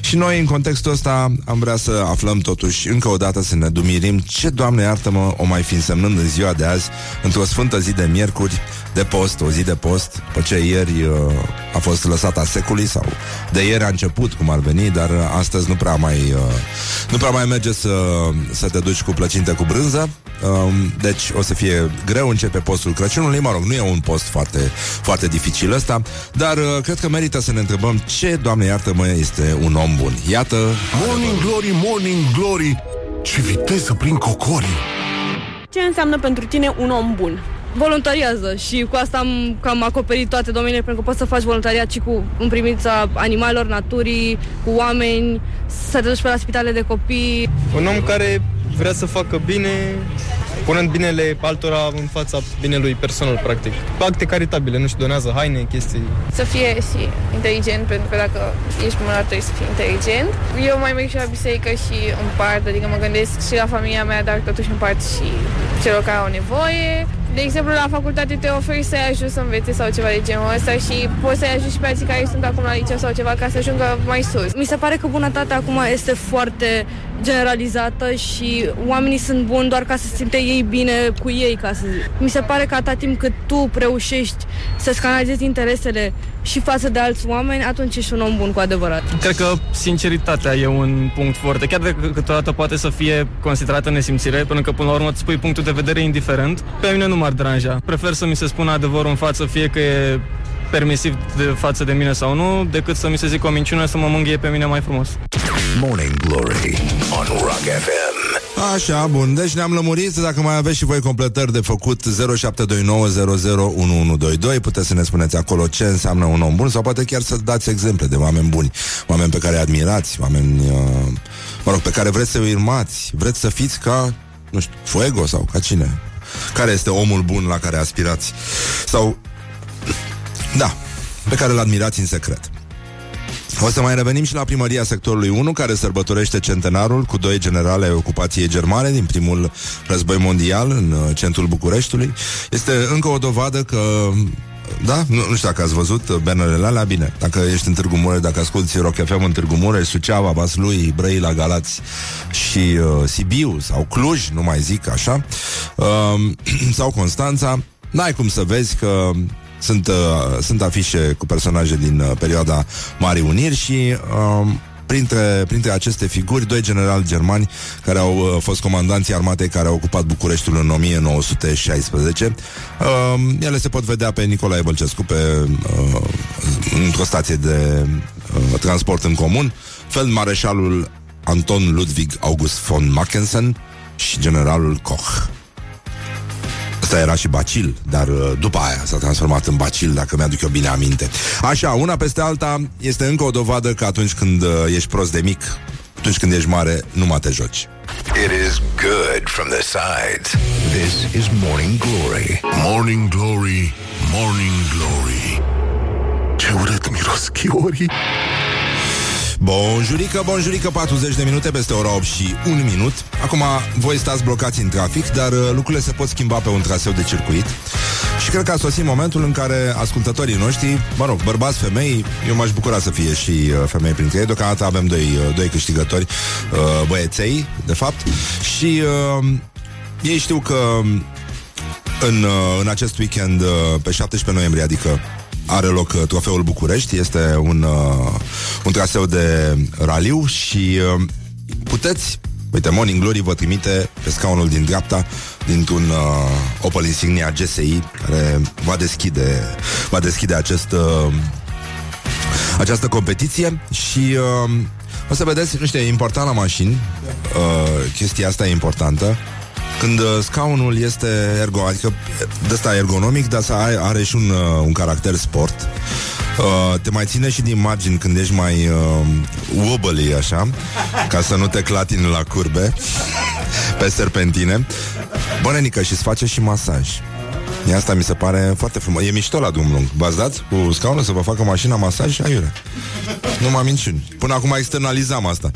Și noi în contextul ăsta Am vrea să aflăm totuși Încă o dată să ne dumirim Ce, Doamne iartă-mă, o mai fi însemnând în ziua de azi Într-o sfântă zi de miercuri De post, o zi de post După ce ieri uh, a fost lăsată secului Sau de ieri a început, cum ar veni Dar uh, astăzi nu prea mai uh, Nu prea mai merge să, să te duci cu plăcinte cu brânză. Um, Deci o să fie greu Începe postul Crăciunului. Mă rog, nu e un post foarte, foarte dificil ăsta Dar uh, cred că merită să ne întrebăm Ce, Doamne iartă-mă, este un om bun. Iată. Morning Glory, Morning Glory. Ce viteză prin cocorii. Ce înseamnă pentru tine un om bun? voluntariază și cu asta am cam acoperit toate domeniile pentru că poți să faci voluntariat și cu în privința animalelor, naturii, cu oameni, să te duci pe la spitale de copii. Un om care vrea să facă bine, punând binele altora în fața binelui personal, practic. Acte caritabile, nu știu, donează haine, chestii. Să fie și inteligent, pentru că dacă ești mânar trebuie să fii inteligent. Eu mai merg și la biserică și împart, adică mă gândesc și la familia mea, dar totuși împart și celor care au nevoie. De exemplu, la facultate te oferi să-i ajut să învețe sau ceva de genul ăsta și poți să-i ajut și pe alții care sunt acum la liceu sau ceva ca să ajungă mai sus. Mi se pare că bunătatea acum este foarte generalizată și oamenii sunt buni doar ca să se simte ei bine cu ei, ca să zic. Mi se pare că atâta timp cât tu reușești să-ți canalizezi interesele și față de alți oameni, atunci ești un om bun cu adevărat. Cred că sinceritatea e un punct foarte, chiar dacă câteodată poate să fie considerată nesimțire, pentru că până la urmă îți spui punctul de vedere indiferent, pe mine nu m-ar deranja. Prefer să mi se spună adevărul în față, fie că e permisiv de față de mine sau nu, decât să mi se zică o minciună să mă mânghie pe mine mai frumos. Morning Glory on Rock FM. Așa, bun, deci ne-am lămurit. Dacă mai aveți și voi completări de făcut 0729001122 Puteți să ne spuneți acolo ce înseamnă un om bun Sau poate chiar să dați exemple de oameni buni. Oameni pe care îi admirați Oameni, uh, mă rog, pe care vreți să îi urmați. Vreți să fiți ca, nu știu, Fuego sau ca cine? Care este omul bun la care aspirați? Sau, da, pe care îl admirați în secret o să mai revenim și la primăria sectorului 1, care sărbătorește centenarul cu doi generale ai ocupației germane din primul război mondial în uh, centrul Bucureștiului. Este încă o dovadă că da? Nu, nu știu dacă ați văzut banerele alea, bine. Dacă ești în Târgu Mureș, dacă asculti Rock FM în Târgu Mureș, Suceava, Vaslui, Brăila, Galați și uh, Sibiu sau Cluj, nu mai zic așa, uh, [CLEARS THROAT] sau Constanța, n-ai cum să vezi că Sunt, uh, sunt afișe cu personaje din uh, perioada Marii Uniri și uh, printre, printre aceste figuri, doi generali germani care au uh, fost comandanții armatei care au ocupat Bucureștiul în 1916. Uh, ele se pot vedea pe Nicolae Bălcescu pe, uh, într-o stație de uh, transport în comun. Feldmareșalul Anton Ludwig August von Mackensen și generalul Koch. Ăsta era și bacil, dar uh, după aia s-a transformat în bacil, dacă mi-aduc eu bine aminte. Așa, una peste alta este încă o dovadă că atunci când uh, ești prost de mic, atunci când ești mare, nu mai te joci. It is good from the sides. This is Morning Glory. Morning Glory, Morning Glory Ce urât miros chiorii Bonjurică, bonjurică, 40 de minute peste ora 8 și 1 minut. Acum voi stați blocați în trafic, dar uh, lucrurile se pot schimba pe un traseu de circuit. Și cred că a sosit momentul în care ascultătorii noștri, mă rog, bărbați, femei, eu m-aș bucura să fie și uh, femei printre ei. Deocamdată avem doi, uh, doi câștigători, uh, băieței, de fapt. Și uh, ei știu că în, uh, în acest weekend, uh, pe 17 noiembrie, adică are loc uh, trofeul București, este un, uh, un traseu de raliu și uh, puteți, uite, Morning Glory vă trimite pe scaunul din dreapta dintr-un uh, Opel Insignia GSI care va deschide, va deschide acest, uh, această competiție și uh, o să vedeți, nu știu, e important la mașini, uh, chestia asta e importantă, când uh, scaunul este ergo, adică de ăsta ergonomic, dar să are, are și un, uh, un caracter sport. Uh, te mai ține și din margini când ești mai uh, wobbly, așa, ca să nu te clatini la curbe pe serpentine. Bă, nenică, și îți face și masaj. E asta mi se pare foarte frumos. E mișto la drum lung. V-ați dat cu scaunul să vă facă mașina masaj? Aiure. Nu m-am minciuni. Până acum externalizam asta.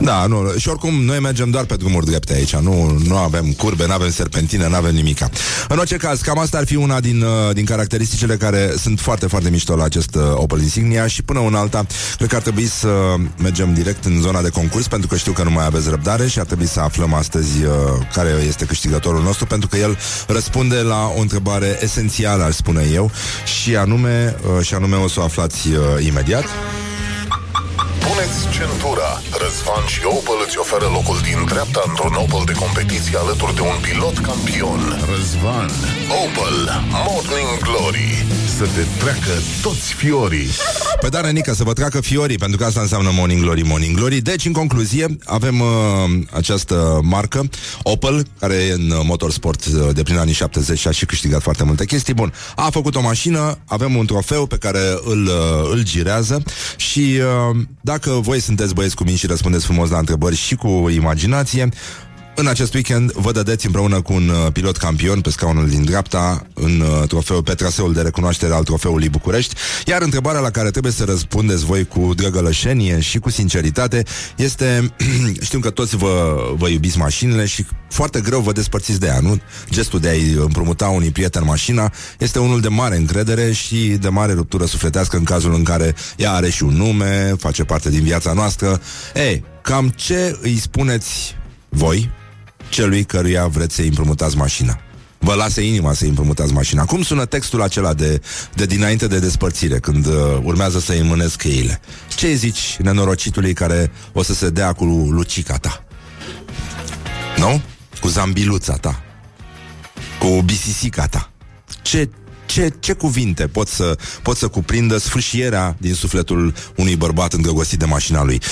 Da, nu. Și oricum, noi mergem doar pe drumuri drepte aici. Nu, nu avem curbe, nu avem serpentine, nu avem nimica. În orice caz, cam asta ar fi una din, uh, din caracteristicile care sunt foarte, foarte mișto la acest uh, Opel Insignia și până una alta, cred că ar trebui să mergem direct în zona de concurs, pentru că știu că nu mai aveți răbdare și ar trebui să aflăm astăzi uh, care este câștigătorul nostru, pentru că el răspunde la o întrebare esențială, aș spune eu, și anume, uh, și anume o să o aflați uh, imediat. Puneți centura. Răzvan și Opel îți oferă locul din dreapta într-un Opel de competiție alături de un pilot campion. Răzvan. Opel Morning Glory. Să te treacă toți fiorii. Pe da, Renica, să vă treacă fiorii, pentru că asta înseamnă Morning Glory, Morning Glory. Deci, în concluzie, avem uh, această marcă, Opel, care e în uh, motorsport uh, de prin anii 70 și a și câștigat foarte multe chestii. Bun, a făcut o mașină, avem un trofeu pe care îl, uh, îl girează și uh, dacă voi sunteți băieți cu mine și răspundeți frumos la întrebări și cu imaginație, în acest weekend vă dădeți împreună cu un uh, pilot campion pe scaunul din dreapta în uh, trofeu, pe traseul de recunoaștere al trofeului București, iar întrebarea la care trebuie să răspundeți voi cu drăgălășenie și cu sinceritate este, [CLEARS THROAT] știu că toți vă, vă iubiți mașinile și foarte greu vă despărțiți de ea, nu? Gestul de a-i împrumuta unui prieten mașina este unul de mare încredere și de mare ruptură sufletească în cazul în care ea are și un nume, face parte din viața noastră. Ei, cam ce îi spuneți voi celui căruia vreți să-i împrumutați mașina. Vă lase inima să-i împrumutați mașina. Cum sună textul acela de, de dinainte de despărțire, când uh, urmează să-i mânesc cheile? Ce zici nenorocitului care o să se dea cu Lucica ta? Nu? Cu zambiluța ta. Cu bisisica ta. Ce, ce, ce cuvinte pot să, pot să cuprindă sfârșierea din sufletul unui bărbat îndrăgostit de mașina lui. 0729001122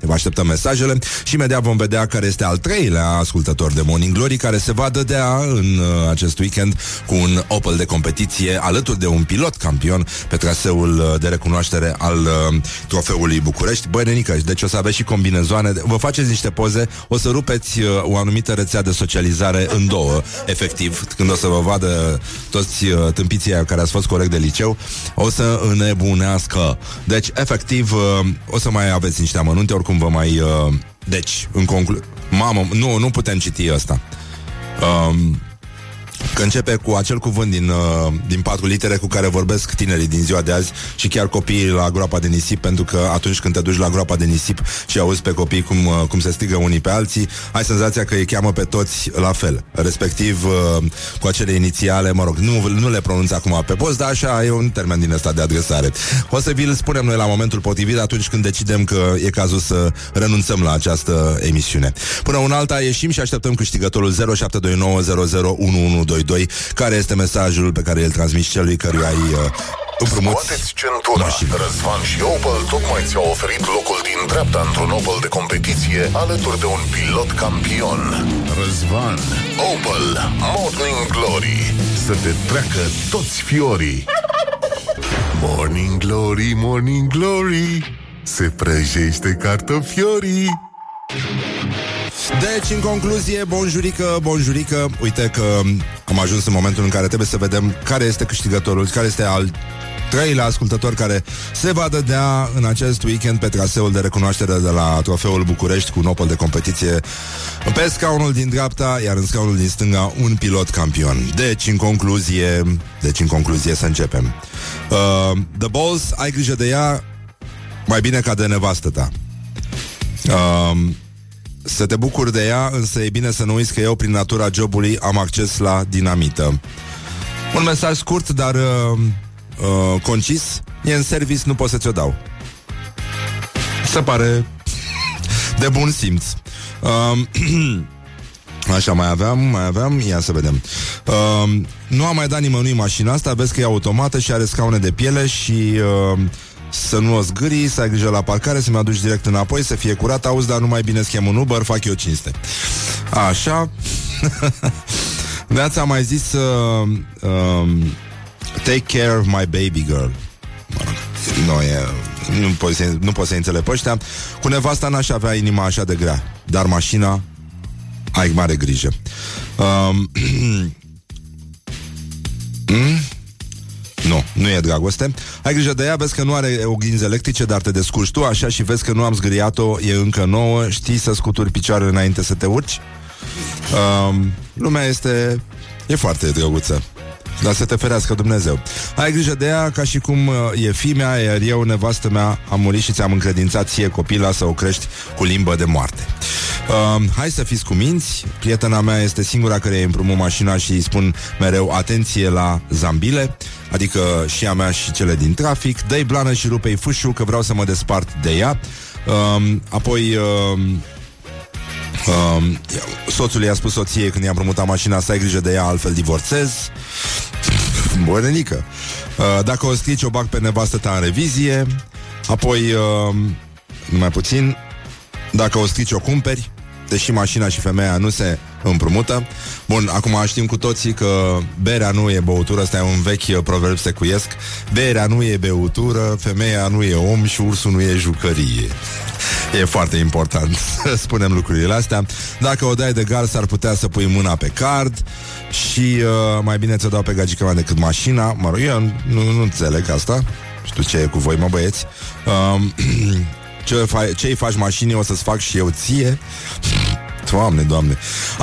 Vă așteptăm mesajele și imediat vom vedea care este al treilea ascultător de Morning Glory care se va dădea în uh, acest weekend cu un Opel de competiție alături de un pilot campion pe traseul uh, de recunoaștere al uh, trofeului București. Băi, nenică, deci o să aveți și combinezoane. Vă faceți niște poze, o să rupeți uh, o anumită rețea de socializare în două, efectiv, când o să vă vadă toți uh, tâmpiții aia care ați fost corect de liceu, o să înnebunească. Deci, efectiv, uh, o să mai aveți niște amănunte, oricum vă mai... Uh, deci, în conclu... Mamă, nu, nu putem citi asta. Um, Că începe cu acel cuvânt din, uh, din patru litere cu care vorbesc tinerii din ziua de azi și chiar copiii la groapa de nisip, pentru că atunci când te duci la groapa de nisip și auzi pe copii cum, uh, cum se strigă unii pe alții, ai senzația că îi cheamă pe toți la fel. Respectiv, uh, cu acele inițiale, mă rog, nu, nu le pronunț acum pe post, dar așa e un termen din ăsta de adresare. O să vi-l spunem noi la momentul potrivit atunci când decidem că e cazul să renunțăm la această emisiune. Până un alta ieșim și așteptăm câștigătorul 0729001122 2, care este mesajul pe care îl transmiți celui căruia ai uh, împrumuți Scoateți centura. Mașină. Răzvan și Opel tocmai ți-au oferit locul din dreapta într-un Opel de competiție Alături de un pilot campion. Răzvan. Opel Morning Glory. Să te treacă toți fiorii. Morning Glory, Morning Glory. Se prăjește cartofiorii Deci, în concluzie, bonjurică, bonjurică Uite că am ajuns în momentul în care trebuie să vedem care este câștigătorul, care este al treilea ascultător care se va dădea în acest weekend pe traseul de recunoaștere de la Trofeul București cu un Opel de competiție pe scaunul din dreapta, iar în scaunul din stânga un pilot campion. Deci, în concluzie, deci în concluzie să începem. Uh, the Balls, ai grijă de ea mai bine ca de nevastă ta. Uh, să te bucuri de ea, însă e bine să nu uiți că eu, prin natura jobului, am acces la dinamită. Un mesaj scurt, dar uh, uh, concis. E în service, nu pot să ți-o dau. Se pare de bun simț. Uh, [CLEARS THROAT] Așa, mai aveam, mai aveam, ia să vedem. Uh, nu am mai dat nimănui mașina asta, vezi că e automată și are scaune de piele și uh, să nu o zgârii, să ai grijă la parcare, să-mi aduci direct înapoi, să fie curat, auzi, dar nu mai bine schem un Uber, fac eu cinste. Așa. [LAUGHS] Neața a mai zis uh, um, Take care of my baby girl. Mă rog, nu e... Nu poți, să, nu poți să înțeleg pe ăștia. Cu nevasta n-aș avea inima așa de grea, dar mașina ai mare grijă. Um, [CLEARS THROAT] mm? Nu, nu e dragoste. Ai grijă de ea, vezi că nu are oglinzi electrice, dar te descurci tu așa și vezi că nu am zgâriat-o, e încă nouă, știi să scuturi picioarele înainte să te urci? Um, lumea este... e foarte drăguță. Dar să te ferească Dumnezeu. Ai grijă de ea ca și cum uh, e fimea, iar eu, nevastă mea, am murit și ți-am încredințat ție copila să o crești cu limbă de moarte. Uh, hai să fiți cuminți. Prietena mea este singura care îi împrumut mașina și îi spun mereu atenție la zambile, adică și a mea și cele din trafic. Dă-i blană și rupei fâșul că vreau să mă despart de ea. Uh, apoi... Uh, Uh, soțul i-a spus soției când i-a împrumutat mașina să ai grijă de ea, altfel divorțez. [LAUGHS] Bănenică. Uh, dacă o strici, o bag pe nevastă ta în revizie. Apoi, uh, numai puțin, dacă o strici, o cumperi. Deși mașina și femeia nu se împrumută. Bun, acum știm cu toții că berea nu e băutură, ăsta e un vechi proverb secuiesc. Berea nu e băutură, femeia nu e om și ursul nu e jucărie. E foarte important să [LAUGHS] spunem lucrurile astea. Dacă o dai de gard, s-ar putea să pui mâna pe card și uh, mai bine ți-o dau pe gagică mai decât mașina. Mă rog, eu nu, nu înțeleg asta. Știu ce e cu voi, mă băieți. Uh, ce fa- ce-i faci mașinii o să-ți fac și eu ție. Doamne, doamne.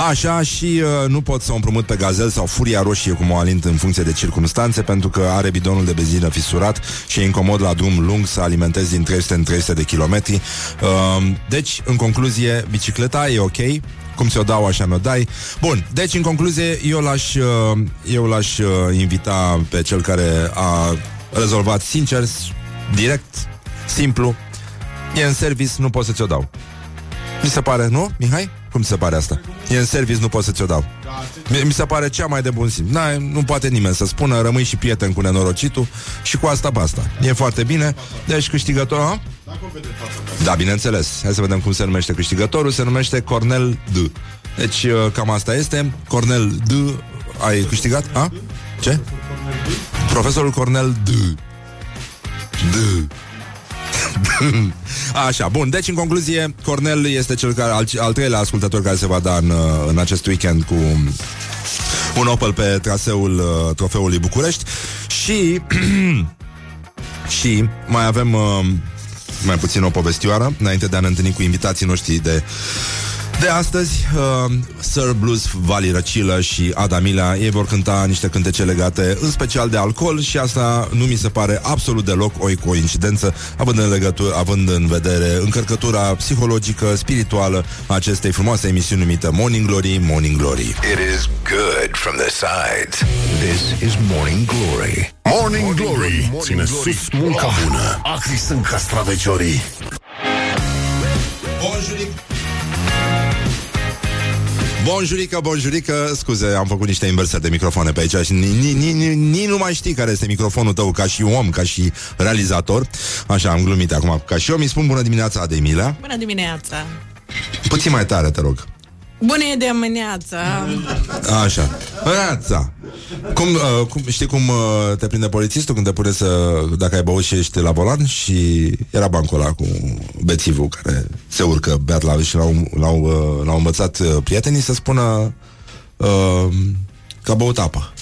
Așa și uh, nu pot să o împrumut pe gazel sau furia roșie cum o alint în funcție de circumstanțe pentru că are bidonul de benzină fisurat și e incomod la drum lung să alimentezi din 300 în 300 de kilometri. Uh, deci, în concluzie, bicicleta e ok, cum ți-o dau, așa mi-o dai. Bun, deci, în concluzie, eu l-aș, uh, eu l-aș uh, invita pe cel care a rezolvat sincer, direct, simplu, E în service, nu pot să ți-o dau. Mi se pare, nu, Mihai? Cum ți se pare asta? E în service, nu pot să ți-o dau. Mi, mi se pare cea mai de bun simț. Na, nu poate nimeni să spună, rămâi și prieten cu nenorocitul și cu asta basta. E foarte bine. Deci câștigător, ha? Da, bineînțeles. Hai să vedem cum se numește câștigătorul. Se numește Cornel D. Deci uh, cam asta este. Cornel D. Ai câștigat? A? Ce? Profesorul Cornel D. D. [LAUGHS] Așa, bun. Deci, în concluzie, Cornel este cel care, al, al treilea ascultător care se va da în, în acest weekend cu un Opel pe traseul uh, trofeului București și [CLEARS THROAT] și mai avem uh, mai puțin o povestioară înainte de a ne întâlni cu invitații noștri de De astăzi, uh, Sir Blues Vali Răcilă și Adamila Ei vor cânta niște cântece legate În special de alcool și asta nu mi se pare Absolut deloc o coincidență Având în, legătură, având în vedere Încărcătura psihologică, spirituală a Acestei frumoase emisiuni numite Morning Glory, Morning Glory. It is good from the sides. This is Morning Glory. Morning Glory. Ține sus munca. Bună Acri sunt castraveciorii. Bonjuric Bonjurică, bonjurică Scuze, am făcut niște inversări de microfoane pe aici Și nici ni, ni, ni, ni nu mai știi care este microfonul tău Ca și om, ca și realizator. Așa, am glumit acum Ca și eu mi spun bună dimineața, Ademila Bună dimineața! Puțin mai tare, te rog Bună dimineața! Așa. Rața. Cum, uh, cum, știi cum uh, te prinde polițistul când te pune să, dacă ai băut și ești la volan și era bancul ăla cu bețivul care se urcă beat la și l-au, l-au, uh, l-au învățat uh, prietenii să spună uh, că a băut apă.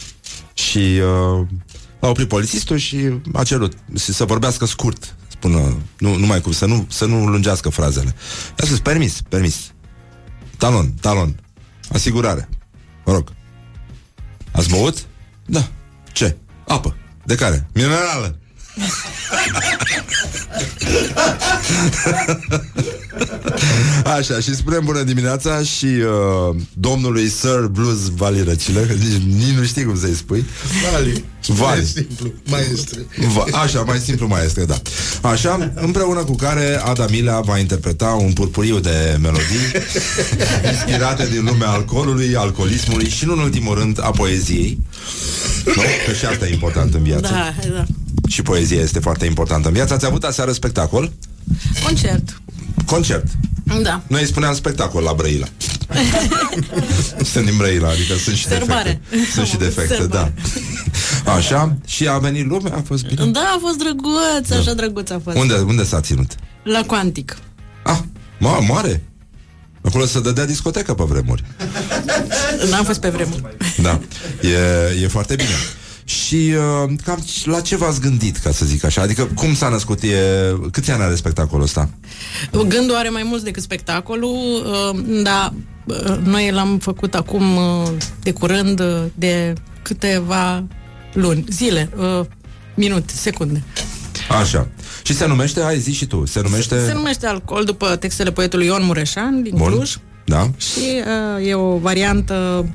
Și uh, l-a oprit polițistul și a cerut să, să vorbească scurt. Spună, nu, nu mai cum, să nu, să nu lungească frazele. I-a spus, permis, permis. Talon, talon. Asigurare. Vă rog. Ați băut? Da. Ce? Apă. De care? Minerală. [LAUGHS] [LAUGHS] Așa, și spunem bună dimineața și uh, domnului Sir Blues Vali Răcilă, că nici, nici nu știi cum să-i spui. Vali. Vali. Mai simplu, maestre. Va, așa, mai simplu mai este, da. Așa, împreună cu care Adamila va interpreta un purpuriu de melodii [LAUGHS] inspirate din lumea alcoolului, alcoolismului și, nu în ultimul rând, a poeziei. Nu? Că și asta e important în viață. Da, da. Și poezia este foarte importantă în viață. Ați avut aseară spectacol? Concert. Concert. Da. Noi îi spuneam spectacol la Brăila. [LAUGHS] Sunt din Brăila, adică sunt și Sărbare. defecte. Sunt și defecte, da. Sărbare. Așa, și a venit lumea, a fost bine. Da, a fost drăguț, așa drăguț a fost. Unde, unde s-a ținut? La Quantic. Ah, ma, mare. Acolo să dădea discotecă pe vremuri. N-am fost pe vremuri. Da, e, e foarte bine. Și uh, cam la ce v-ați gândit, ca să zic așa? Adică cum s-a născut? E... Câți ani are spectacolul ăsta? Gândul are mai mult decât spectacolul, uh, dar uh, noi l-am făcut acum uh, de curând, uh, de câteva luni, zile, uh, minute, secunde. Așa. Și se numește, hai zi și tu, se numește... Se numește Alcool după textele poetului Ion Mureșan din Bun. Cluj. Da? Și uh, e o variantă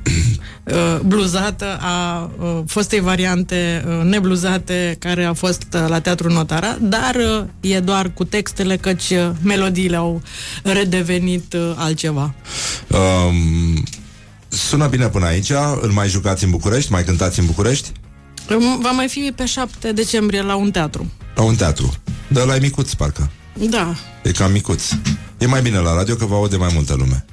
uh, bluzată a uh, fostei variante uh, nebluzate care a fost uh, la Teatrul Notara, dar uh, e doar cu textele căci uh, melodiile au redevenit uh, altceva. Um, sună bine până aici, îl mai jucați în București, mai cântați în București? Um, Va mai fi pe 7 decembrie la un teatru. La un teatru. Dar la micuț, parcă. Da. E cam micuț. E mai bine la radio că vă aude mai multă lume.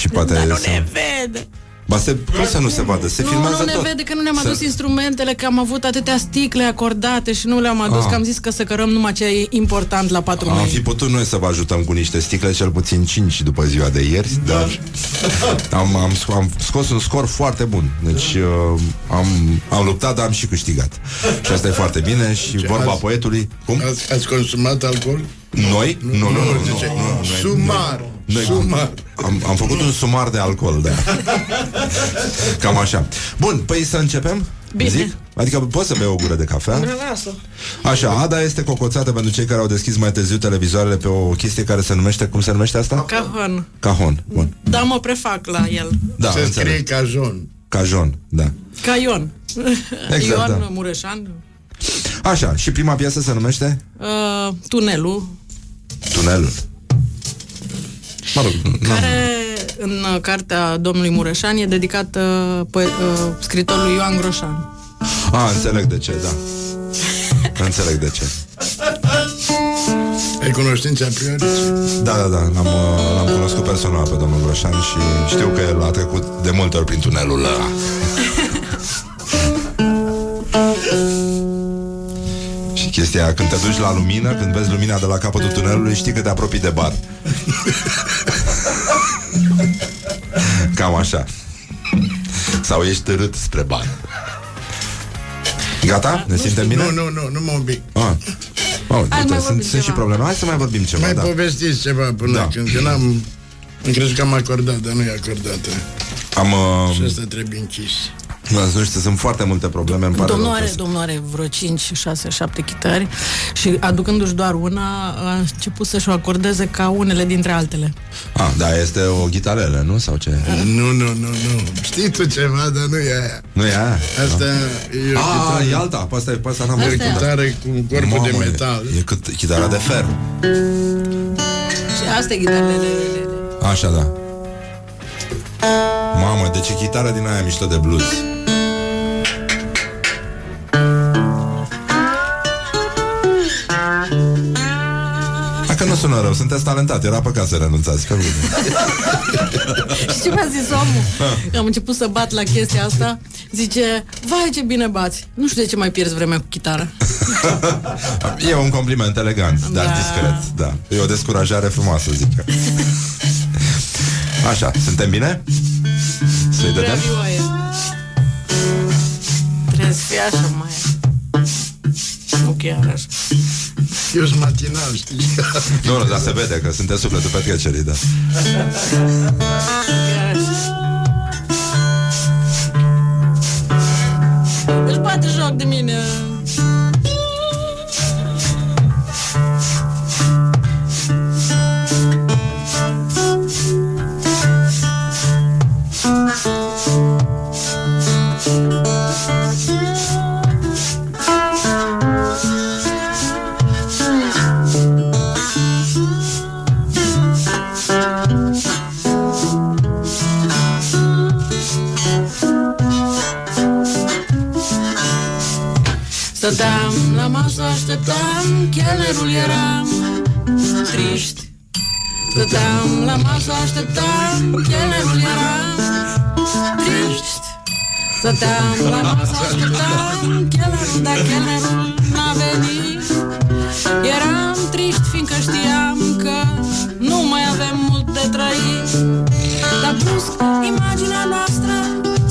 Și poate Dar nu să... ne vede. Ba se, cum să nu se vadă? Se nu, filmează nu ne tot. vede că nu ne-am Se- adus instrumentele, că am avut atâtea sticle acordate și nu le-am adus, Ah. că am zis că să cărăm numai ce e important la 4 Am mai. fi putut noi să vă ajutăm cu niște sticle, cel puțin 5 după ziua de ieri, dar am, am, sc- am scos un scor foarte bun. Deci uh, am, am luptat, dar am și câștigat. Și asta e foarte bine și Ce, vorba azi- poetului... Cum? Ați, ați consumat alcool? Noi? Nu, nu, nu. nu, zice, nu, nu, noi- Sumar. Noi, Sumar. am, am făcut un sumar de alcool, da. [LAUGHS] Cam așa. Bun, păi să începem? Bine. Zic? Adică poți să bei o gură de cafea? Așa, Ada este cocoțată pentru cei care au deschis mai târziu televizoarele pe o chestie care se numește, cum se numește asta? Cajon. Cajon. Bun. Da, mă prefac la el. Da, Se înțeleg. scrie cajon. Cajon, da. Ca Ion. Exact, Ion da. Mureșan. Așa, și prima piesă se numește Uh, tunelul, Tunelul. Mă rog, nu. care în uh, cartea domnului Mureșan e dedicată poe- uh, scritorului Ioan Groșan. A, înțeleg de ce, da. Înțeleg de ce. Ai cunoștințe a priori? Da, da, da, l-am, uh, l-am cunoscut personal pe domnul Groșan și știu că el a trecut de multe ori prin tunelul ăla. Chestia aia, când te duci la lumină, când vezi lumina de la capătul tunelului, știi că te apropii de bar. [LAUGHS] Cam așa. Sau ești târât spre bar. Gata? Ne simtem bine? Nu, nu, nu, nu mă obic. Ah. Oh, Hai, uite, mai sunt, vorbim sunt și ceva. probleme. Hai să mai vorbim ceva, Mai da. povestiți ceva până Da. când, că n-am... Am crezut că am acordat, dar nu e acordată. Am... Uh, Și asta trebuie închis. Nu știu, sunt foarte multe probleme, îmi pare Domnul rău are, că- domnul are vreo 5, 6, 7 chitări și aducându-și doar una, a început să-și o acordeze ca unele dintre altele. Ah, da, este o ghitarelă, nu? Sau ce? Nu, nu, nu, nu. Știi tu ceva, dar nu e aia. Nu e aia? Asta e o Ah, chitară, e alta, pe asta, pe asta n-am e o văzut. chitară cu un corp Mamă, de metal. E, e cât, chitara de fer. Și asta e ghitarele. Așa, da. Mamă, deci e chitară din aia mișto de blues. Hai că nu sună rău, sunteți talentat, era păcat să renunțați. Pe bune. Și ce mi-a zis omul? Am început să bat la chestia asta. Zice, vai ce bine bați. Nu știu de ce mai pierzi vremea cu chitară. E un compliment elegant, dar Da. discret, da. E o descurajare frumoasă, zic eu. Așa, suntem bine? Să-i Prea dădem? vioaie. Trebuie să fie așa mai... Nu chiar așa. Eu sunt matinal, știi? Nu, nu, dar se vede că sunteți sufletul petrecerii, da. Chiar așa. Își bate joc de mine. Stăteam la masă, așteptam, chelnerul eram triști. Stăteam la masă, așteptam, chelnerul eram triști. Stăteam la masă, așteptam, chelnerul, dar chelnerul n-a venit. Eram triști, fiindcă știam că nu mai avem mult de trăit. Dar brusc, imaginea noastră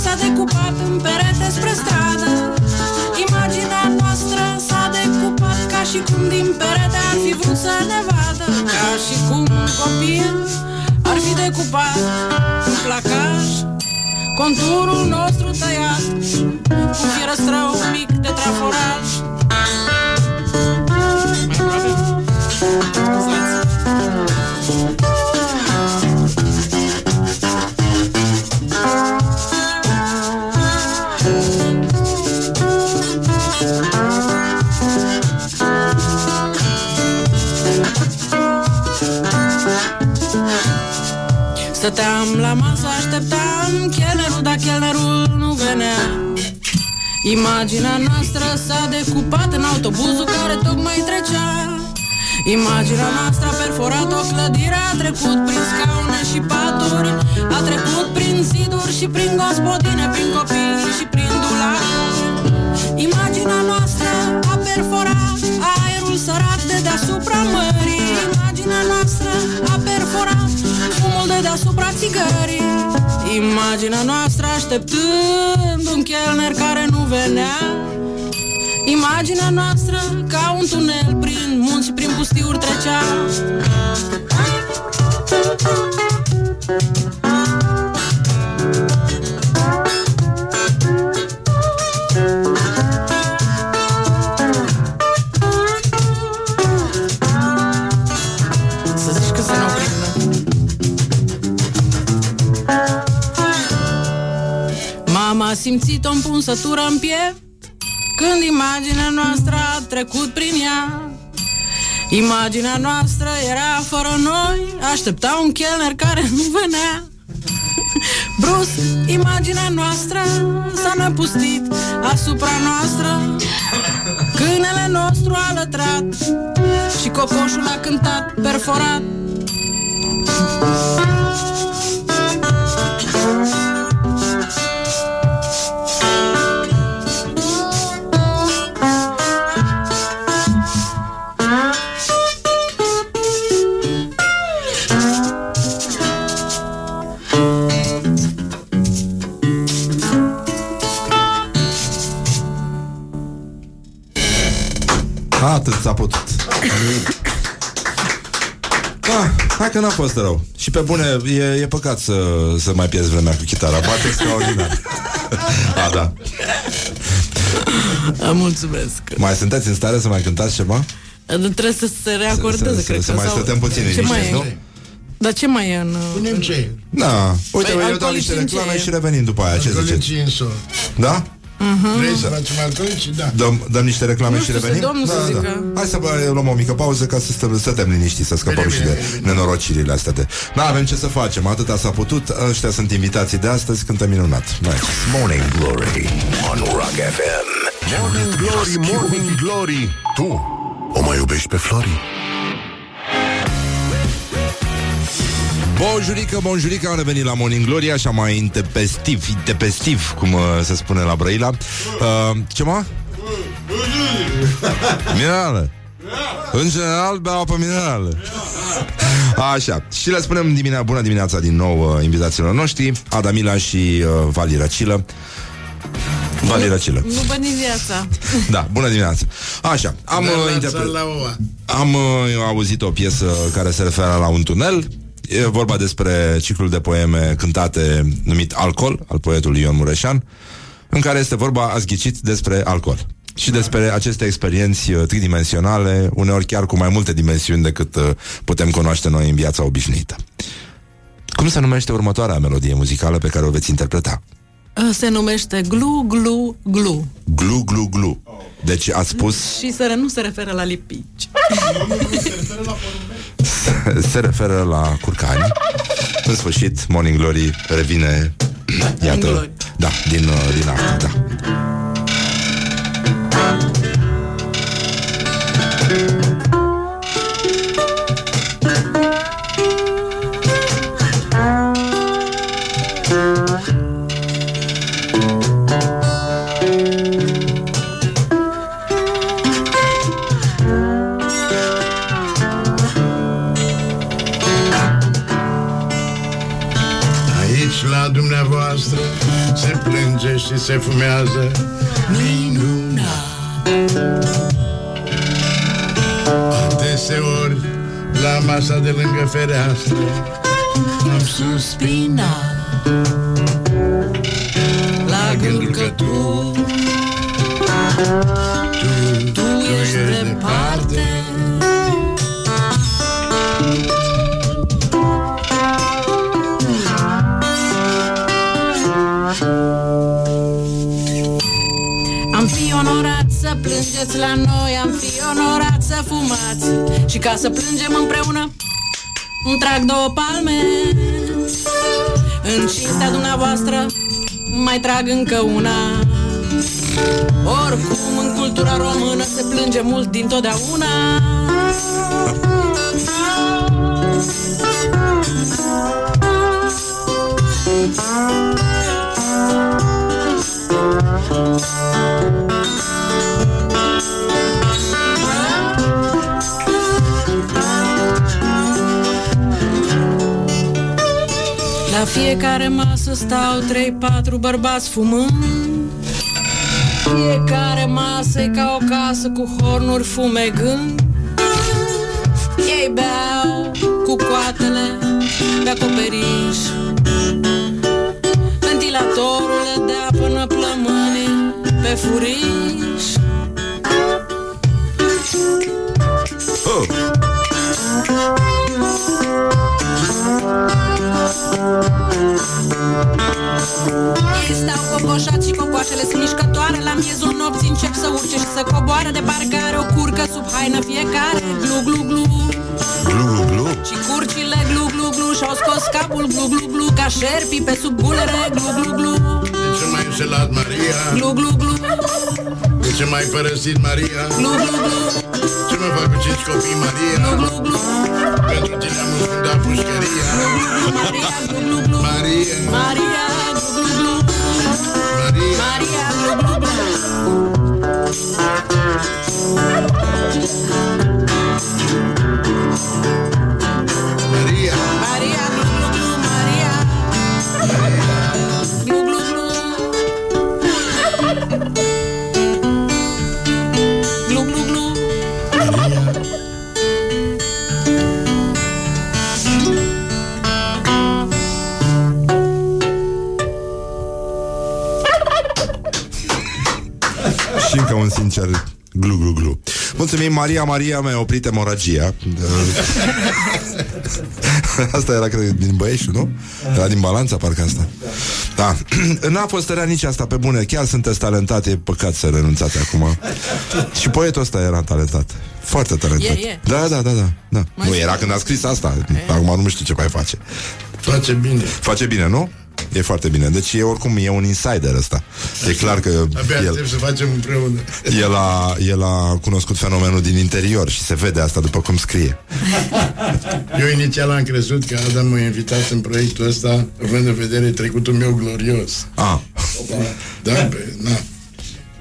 s-a decupat în perete spre ne vadă. Ca și cum un copil ar fi decupat un placaj conturul nostru tăiat cu fierăstrău mic de traforaj. Stăteam la masă, așteptam chelnerul, dar chelnerul nu venea. Imaginea noastră s-a decupat în autobuzul care tocmai trecea. Imaginea noastră a perforat o clădire A trecut prin scaune și paturi. A trecut prin ziduri și prin gospodine Prin copii și prin dulapuri Imaginea noastră a perforat aerul sărat de deasupra mării. Imaginea noastră a perforat fumul de deasupra țigării. Imaginea noastră așteptând un chelner care nu venea. Imaginea noastră ca un tunel prin munți și prin pustiuri trecea simțit o împunsătură în piept Când imaginea noastră a trecut prin ea. Imaginea noastră era fără noi Aștepta un chelner care nu venea. Brusc, imaginea noastră s-a năpustit asupra noastră. Câinele nostru a lătrat Și cocoșul a cântat perforat că n-a fost rău. Și pe bune, e, e păcat să, să mai pierzi vremea cu chitara. Poate extraordinar. A, da. Da, mulțumesc. Mai sunteți în stare să mai cântați ceva? Trebuie să se reacordeze, Să- să- cred să că. mai sau- stătem puțin Ce mai liniștiți, e? nu? Dar ce mai e în... Punem ce? Da. Uite, Păi, eu dau alcoolici niște în ce reclame e? și revenim după aia. Ce ziceți? Alcoolicii în sol. Da? Vrei să facem alcoolici? Da. Dăm, dăm niște reclame Nu și știu, să revenim? domnul să da, zică. da. Hai să bă, luăm o mică pauză ca să stăm, stăm liniștiți, să scăpăm Bine, și bine, de bine, bine. nenorocirile astea de... Nu avem ce să facem, atâta s-a putut, ăștia sunt invitații de astăzi, cântăm minunat. Mai. Morning Glory on Rock FM. Morning Glory, Morning Glory Tu o mai iubești pe Flori? Bonjurică, bonjurică, am revenit la Morning Glory Așa mai intempestiv, intempestiv Cum uh, se spune la Brăila uh, Ce mă? Minerală În general beau apă minerală Așa, și le spunem dimine- bună dimineața din nou uh, invitațiilor noștri Ada Mila și uh, Vali Racilă Vali Racilă Nu bă din viața. Da, bună dimineața Așa, am, Dar uh, la interpre- țară la oa. am uh, auzit o piesă care se referă la un tunel. E vorba despre ciclul de poeme cântate numit Alcool, al poetului Ion Mureșan, în care este vorba, ați ghicit, despre alcool. Și despre aceste experienți uh, tridimensionale, uneori chiar cu mai multe dimensiuni decât uh, putem cunoaște noi în viața obișnuită. Cum se numește următoarea melodie muzicală pe care o veți interpreta? Se numește Glu, Glu, Glu. Glu, glu, glu. Deci ați spus, Și să nu se referă la lipici. [LAUGHS] se referă la curcani. În sfârșit, Morning Glory revine, iată, glory. da, din, uh, din Arctic, da. Se fumează. Adeseori la masa de lângă fereastră Am Suspina ca să plângem împreună. Îmi trag două palme. În cinstea dumneavoastră Mai trag încă una. Oricum în cultura română Se plânge mult dintotdeauna fiecare masă stau trei, patru bărbați fumând. Fiecare masă e ca o casă cu hornuri fumegând. Ei beau cu coatele pe acoperiș. Ventilatorul le dea până plămânii pe furiș. Oh. Ei stau cocoșați și cocoașele sunt mișcătoare. La miezul nopții încep să urce și să coboare. De parcă are o curcă sub haină fiecare. Glu, glu, glu. Glu, glu, glu. Și curcile glu, glu, glu Și-au scos capul. Glu, glu, glu Ca șerpii pe sub gulere Glu, glu, glu. De ce m-ai înșelat, Maria? Glu, glu, glu. De ce m-ai părăsit, Maria? Glu, glu, glu. Ce mă fac cu cinci copii, Maria? Glu, glu, glu. Pentru tine am Mulțumim, Maria, Maria mi-a oprit emoragia. [LAUGHS] asta era, cred, din Băieșu, nu? Era din Balanța, parcă asta. Da. [CLEARS THROAT] N-a fost rea nici asta, pe bune. Chiar sunteți talentate, e păcat să renunțați acum. Și poetul ăsta era talentat. Foarte talentat. E, e. Da, da, da, da. da. Mai Nu zi. era când a scris asta. Acum nu știu ce mai face. Face bine. Face bine, nu? E foarte bine. Deci e oricum e un insider ăsta. E clar că Abia el, aștept să facem împreună. el, a, el a cunoscut fenomenul din interior și se vede asta după cum scrie. Eu inițial am crezut că Adam m-a invitat în proiectul ăsta, având în vedere trecutul meu glorios. Ah, Da, pe, na.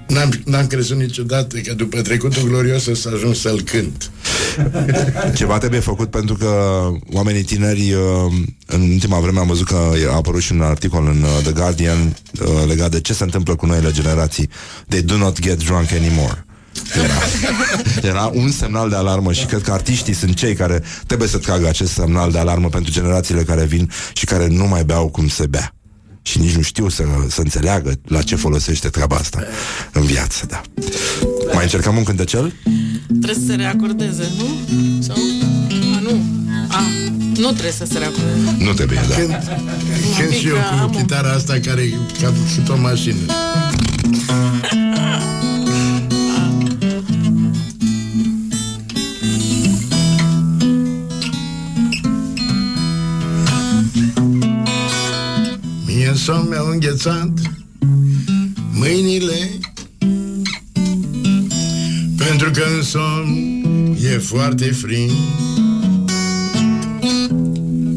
N-am, n-am crezut niciodată că după trecutul glorios o să ajung să-l cânt. Ceva trebuie făcut pentru că oamenii tineri uh, în ultima vreme am văzut că a apărut și un articol în uh, The Guardian uh, legat de ce se întâmplă cu noile generații. They do not get drunk anymore. Era, era un semnal de alarmă și cred că artiștii sunt cei care trebuie să tragă acest semnal de alarmă pentru generațiile care vin și care nu mai beau cum se bea. Și nici nu știu să, să înțeleagă la ce folosește treaba asta în viață, da. Mai încercăm un cântecel? Trebuie să se reacordeze, nu? Sau? A, nu. A, nu trebuie să se reacordeze. Nu trebuie, da. Când, când și eu Mică, am cu o- chitara asta care e ca și o mașină. Mie în somn mi-au înghețat mâinile Pentru că în somn e foarte frig.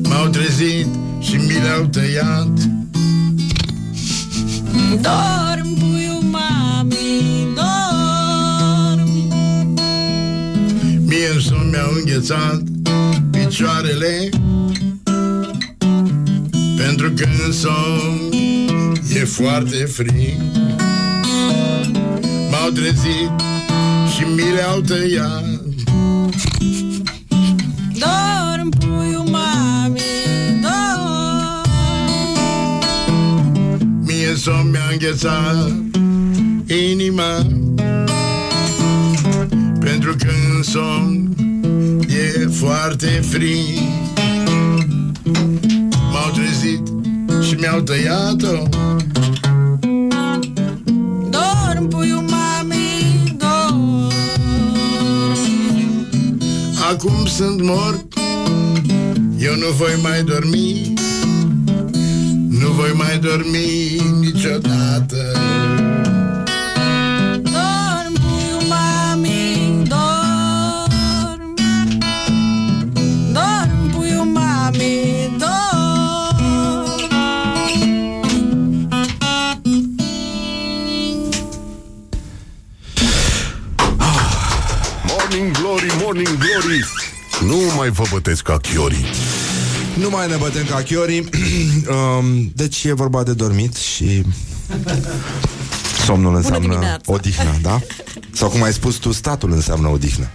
M-au trezit și mi le-au tăiat. Dorm, puiul mami, dorm. Mie în somn mi-au înghețat picioarele Pentru că în somn e foarte frig. M-au trezit și mi le-au tăiat. Dorm, puiul mami, dorm. Mie în somn mi-a înghețat inima. Pentru că în somn e foarte frig. M-au trezit și mi-au tăiat-o Dorm, puiul mami, dorm. Acum sunt mort Eu nu voi mai dormi Nu voi mai dormi niciodată Morning Glory Nu mai vă bătesc ca chiorii Nu mai ne bătem ca chiorii [CLEARS THROAT] um, Deci e vorba de dormit și Somnul înseamnă dimineața. odihnă, da? [LAUGHS] Sau cum ai spus tu, statul înseamnă odihnă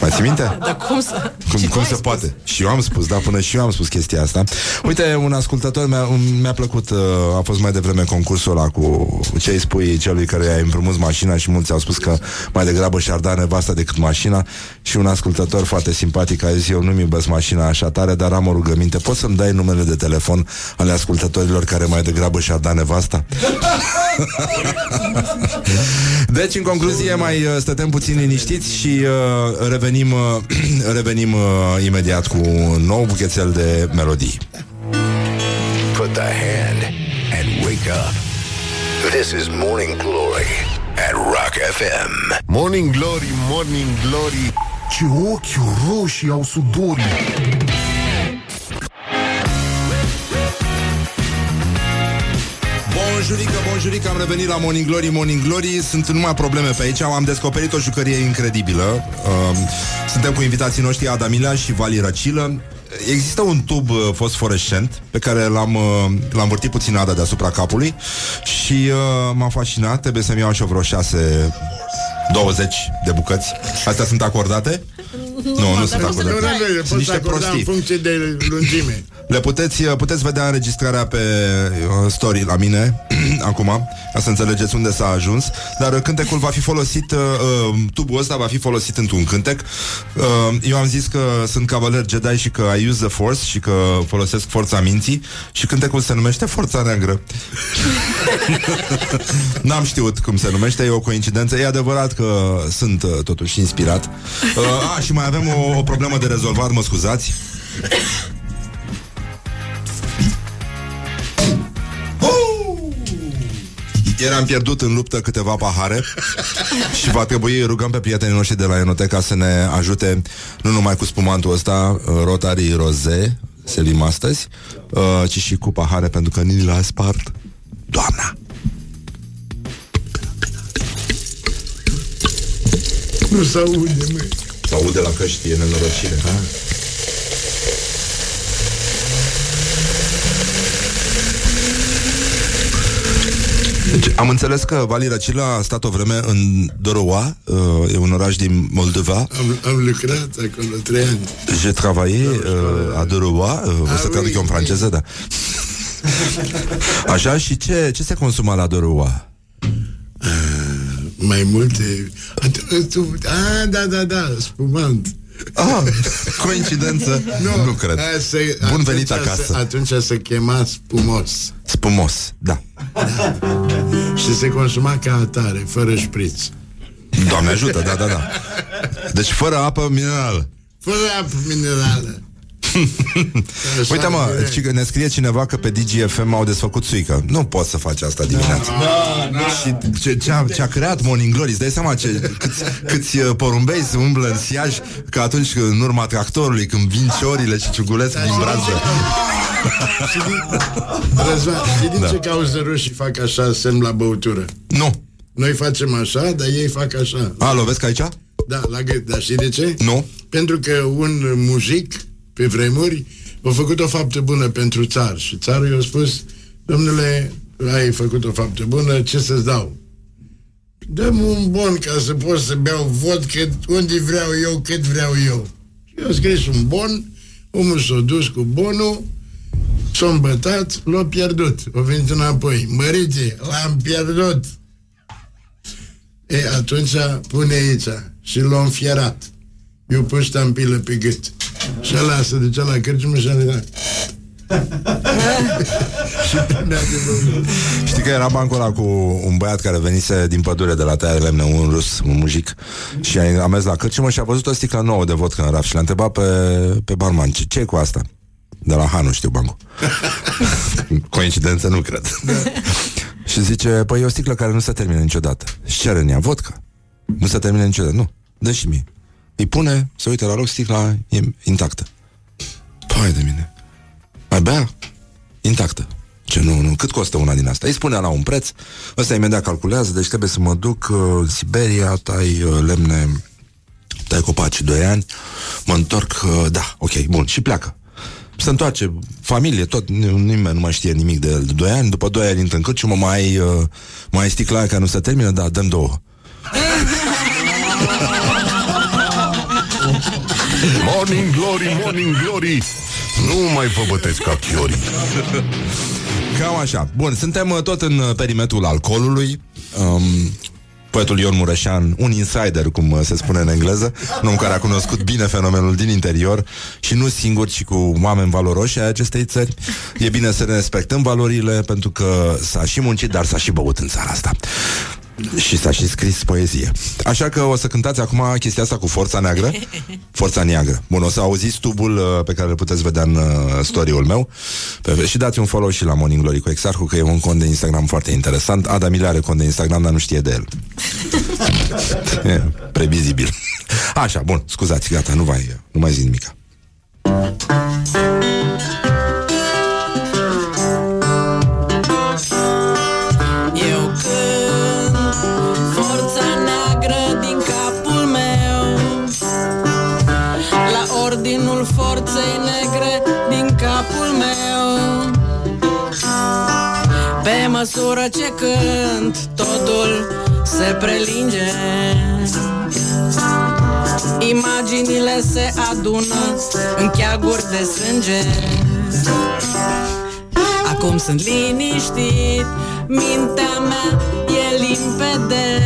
Mai ții minte? Dar cum să... Cum, Și tu cum ai se spus. poate? Și eu am spus, da, până și eu am spus chestia asta. Uite, un ascultător mi-a, un- mi-a plăcut, uh, a fost mai devreme concursul ăla cu ce îi spui celui care i-a împrumut mașina și mulți au spus că mai degrabă și-ar da nevasta decât mașina și un ascultător foarte simpatic a zis, eu nu-mi iubesc mașina așa tare, dar am o rugăminte, poți să-mi dai numele de telefon ale ascultătorilor care mai degrabă și-ar da nevasta? [LAUGHS] Deci, în concluzie, mai uh, stătem puțin liniștiți și uh, revenim, uh, [CLEARS THROAT] revenim uh, imediat cu un nou buchețel de melodii. Put the hand and wake up. This is Morning Glory at Rock FM. Morning Glory, Morning Glory Ce ochi roșii au sudorii Bonjurică, bonjurică, am revenit la Morning Glory, Morning Glory Sunt numai probleme pe aici, am descoperit o jucărie incredibilă um, Suntem cu invitații noștri Adamila și Vali Răcilă Există un tub uh, fosforescent pe care l-am, uh, l-am vârtit puțin Ada deasupra capului și uh, m-a fascinat, trebuie să-mi iau și eu vreo 6 20 de bucăți. Astea sunt acordate? Nu, nu sunt Nu, acordate. nu, nu, Sunt poți să niște acorda în prostii. funcție de lungime. Le puteți, puteți vedea înregistrarea pe uh, story la mine [CLEARS THROAT] acum, ca să înțelegeți unde s-a ajuns. Dar cântecul va fi folosit, uh, uh, tubul ăsta va fi folosit într-un cântec. Uh, eu am zis că sunt cavaler Jedi și că I use the Force și că folosesc forța minții și cântecul se numește Forța Neagră. [LAUGHS] N-am știut cum se numește, e o coincidență. E adevărat că sunt uh, totuși inspirat. Uh, a, și mai avem o, o problemă de rezolvat, mă scuzați. Ieri am pierdut în luptă câteva pahare [LAUGHS] și va trebui rugăm pe prietenii noștri de la Enoteca să ne ajute nu numai cu spumantul ăsta, uh, Rotary Rosé, selim astăzi, uh, ci și cu pahare pentru că ni l-a spart doamna. Nu se aude, măi. Se aude la căști, e nenorocire. Ha? Deci, am înțeles că Vali Răcila a stat o vreme în Doroa, uh, e un oraș din Moldova. Am, am lucrat acolo trei ani. J'ai travaillé uh, à Doroa, uh, o să Ah, traduc eu în oui, franceză, da. Așa, și ce, ce se consuma la Doroa? Mai multe... At- tu- A, da, da, da, spumant. Ah, [LAUGHS] coincidență? Nu, nu cred. aia se- Bun venit atunci acasă. Se, atunci se chema spumos. Spumos, da. Și se consuma ca atare, fără șpriț. Doamne ajută, da, da, da. Deci fără apă minerală. Fără apă minerală. Așa [LAUGHS] Uite mă, direct. ci că ne scrie cineva că pe DGFM au desfăcut suică. Nu poți să faci asta dimineața. Da, Și ce, ce, a, ce a creat Morning Glory, îți dai seama ce, câți, câți uh, porumbei se umblă în siaj Că atunci în urma tractorului Când vin ciorile și ciugulesc din brațe Și din, Răzvan, [LAUGHS] știi din Da. ce cauză rușii fac așa semn la băutură? Nu Noi facem așa, dar ei fac așa. A, lovesc aici? Da, la gât. Dar știi de ce? Nu Pentru că un mujic, pe vremuri, a făcut o faptă bună pentru țar. Și țarul i-a spus, domnule, ai făcut o faptă bună, ce să-ți dau? Dăm un bon ca să pot să beau vodcă unde vreau eu, cât vreau eu. Și eu scris un bon, omul s-a dus cu bonul, s-a îmbătat, l-a pierdut. O venit înapoi. Mărite, l-am pierdut. E, atunci pune aici și l-a înfierat. Eu pus ștampilă pe gât. Și ăla se ducea la cârciumă și a zis, și punea de băut. Știi că era bancul ăla cu un băiat care venise din pădure de la tăia de lemne, un rus, un mujic Și a mers la cârciumă și a văzut o sticlă nouă de vodcă în raf Și l-a întrebat pe, pe barman, ce, ce cu asta? De la Hanu știu bancul. [LAUGHS] Coincidență nu cred. Și zice, păi e o sticlă care nu se termină niciodată. Și cere în ea? Vodcă. Nu se termină niciodată, nu, dă și mie Îi pune, se uită la loc, sticla e intactă Păi de mine Mai bea? Intactă ce nu, nu, cât costă una din asta? Îi spunea la un preț, ăsta imediat calculează, deci trebuie să mă duc uh, în Siberia, tai uh, lemne, tai copaci 2 ani, mă întorc, uh, da, ok, bun, și pleacă. Se întoarce, familie, tot, nim- nimeni nu mai știe nimic de el. De 2 ani, după 2 ani intră în cârciumă, mai, uh, mai ai sticla aia care nu se termină, da, dăm două. [LAUGHS] Morning Glory, Morning Glory Nu mai vă bătesc ca chiori Cam așa. Bun, suntem uh, tot în uh, perimetrul alcoolului. Um, poetul Ion Mureșan, un insider, cum uh, se spune în engleză, un om care a cunoscut bine fenomenul din interior și nu singur, ci cu oameni valoroși ai acestei țări. E bine să ne respectăm valorile, pentru că s-a și muncit, dar s-a și băut în țara asta. Și s-a și scris poezie. Așa că o să cântați acum chestia asta cu Forța Neagră. [LAUGHS] Forța Neagră. Bun, o să auziți tubul uh, pe care îl puteți vedea în uh, story-ul meu. Pe, și dați un follow și la Morning Glory cu Exarhu, că e un cont de Instagram foarte interesant. Ada Mile are cont de Instagram, dar nu știe de el. e [LAUGHS] previzibil. Așa, bun, scuzați, gata, nu mai, nu mai zic nimica. Forței negre din capul meu. Pe măsură ce cânt totul se prelinge. Imaginile se adună în cheaguri de sânge. Acum sunt liniștit Mintea mea e limpede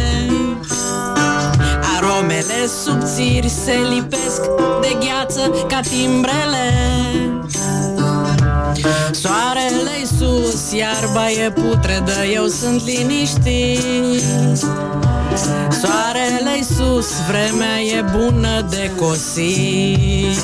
Aromele subțiri se lipesc de gheață ca timbrele. Soarele sus, iarba e putredă, eu sunt liniștit. Soarele sus, vremea e bună de cosit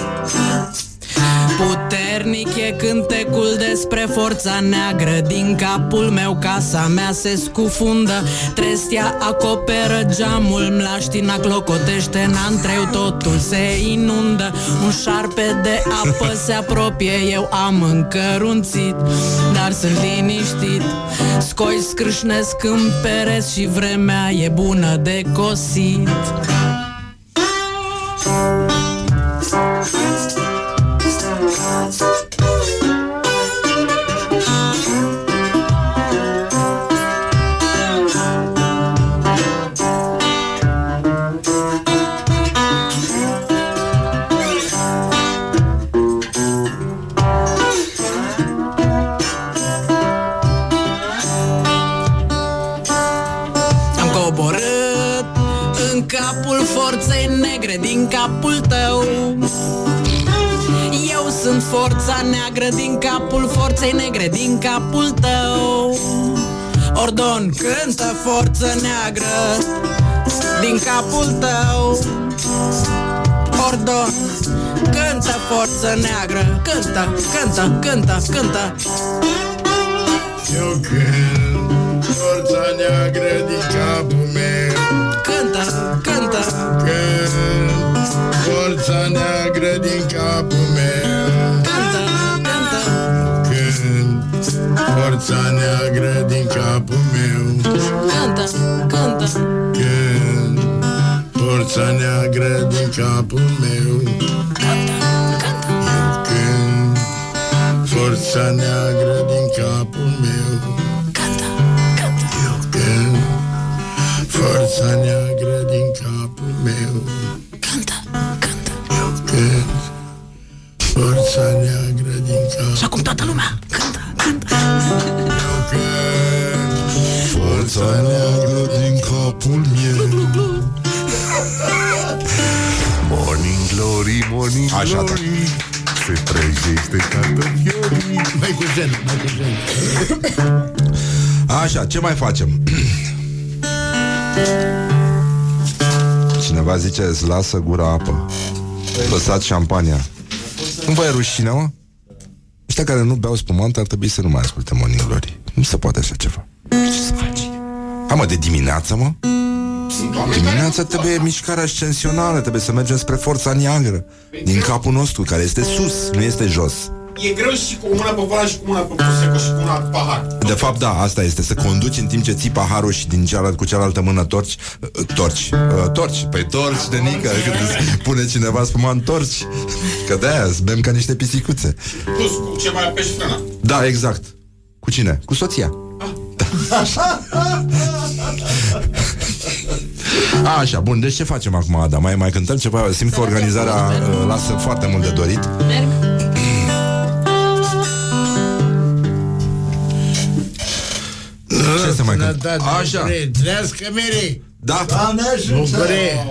Puternic e cântecul despre forța neagră. Din capul meu casa mea se scufundă. Trestia acoperă geamul Mlaștina clocotește în antreu Totul se inundă. Un șarpe de apă se apropie Eu am încărunțit Dar sunt liniștit. Scoi scrâșnesc în pereți Și vremea e bună de cosit neagră din capul forței negre din capul tău. Ordon cântă forță neagră din capul tău. Ordon cântă forță neagră Cântă, cântă, cântă, cântă. Eu cânt forța neagră din capul meu. Cântă, cântă. Cânt forța neagră din capul meu forța neagră din capul meu. Cântă, cântă. Cânt forța neagră din capul meu. Eu cânt forța neagră din capul meu. Eu cânt forța neagră din capul meu. Eu cânt forța neagră din capul Și acum toată lumea Așa, da. Glory Se trezește cartofiorii Mai cu zen, mai cu zen Așa, ce mai facem? [CLEARS THROAT] Cineva zice, îți lasă gura apă Lăsați șampania Nu vă e rușine, mă? Ăștia care nu beau spumant ar trebui să nu mai asculte Morning Glory Nu se poate așa ceva Ce să faci? Hai mă, de dimineață, mă Dimineața trebuie mișcare ascensională Trebuie să mergem spre forța neagră Din capul nostru, care este sus, nu este jos E greu și cu mâna pe volan și cu mâna pe prosecco și cu mâna pe pahar. De fapt, da, asta este Să conduci în timp ce ții paharul și din cealaltă, cu cealaltă mână torci uh, Torci, uh, torci Păi torci de nică Când îți pune cineva spumant torci Că de-aia îți bem ca niște pisicuțe Plus cu ce mai apeși frâna. Da, exact Cu cine? Cu soția da. [LAUGHS] [LAUGHS] A, Așa, bun, deci ce facem acum, Ada? Mai, mai cântăm ceva? Simt că organizarea uh, lasă foarte mult de dorit Merg Ce se mai cântă? Sănătate, Așa. Mere, Trească mere Da, Bucurie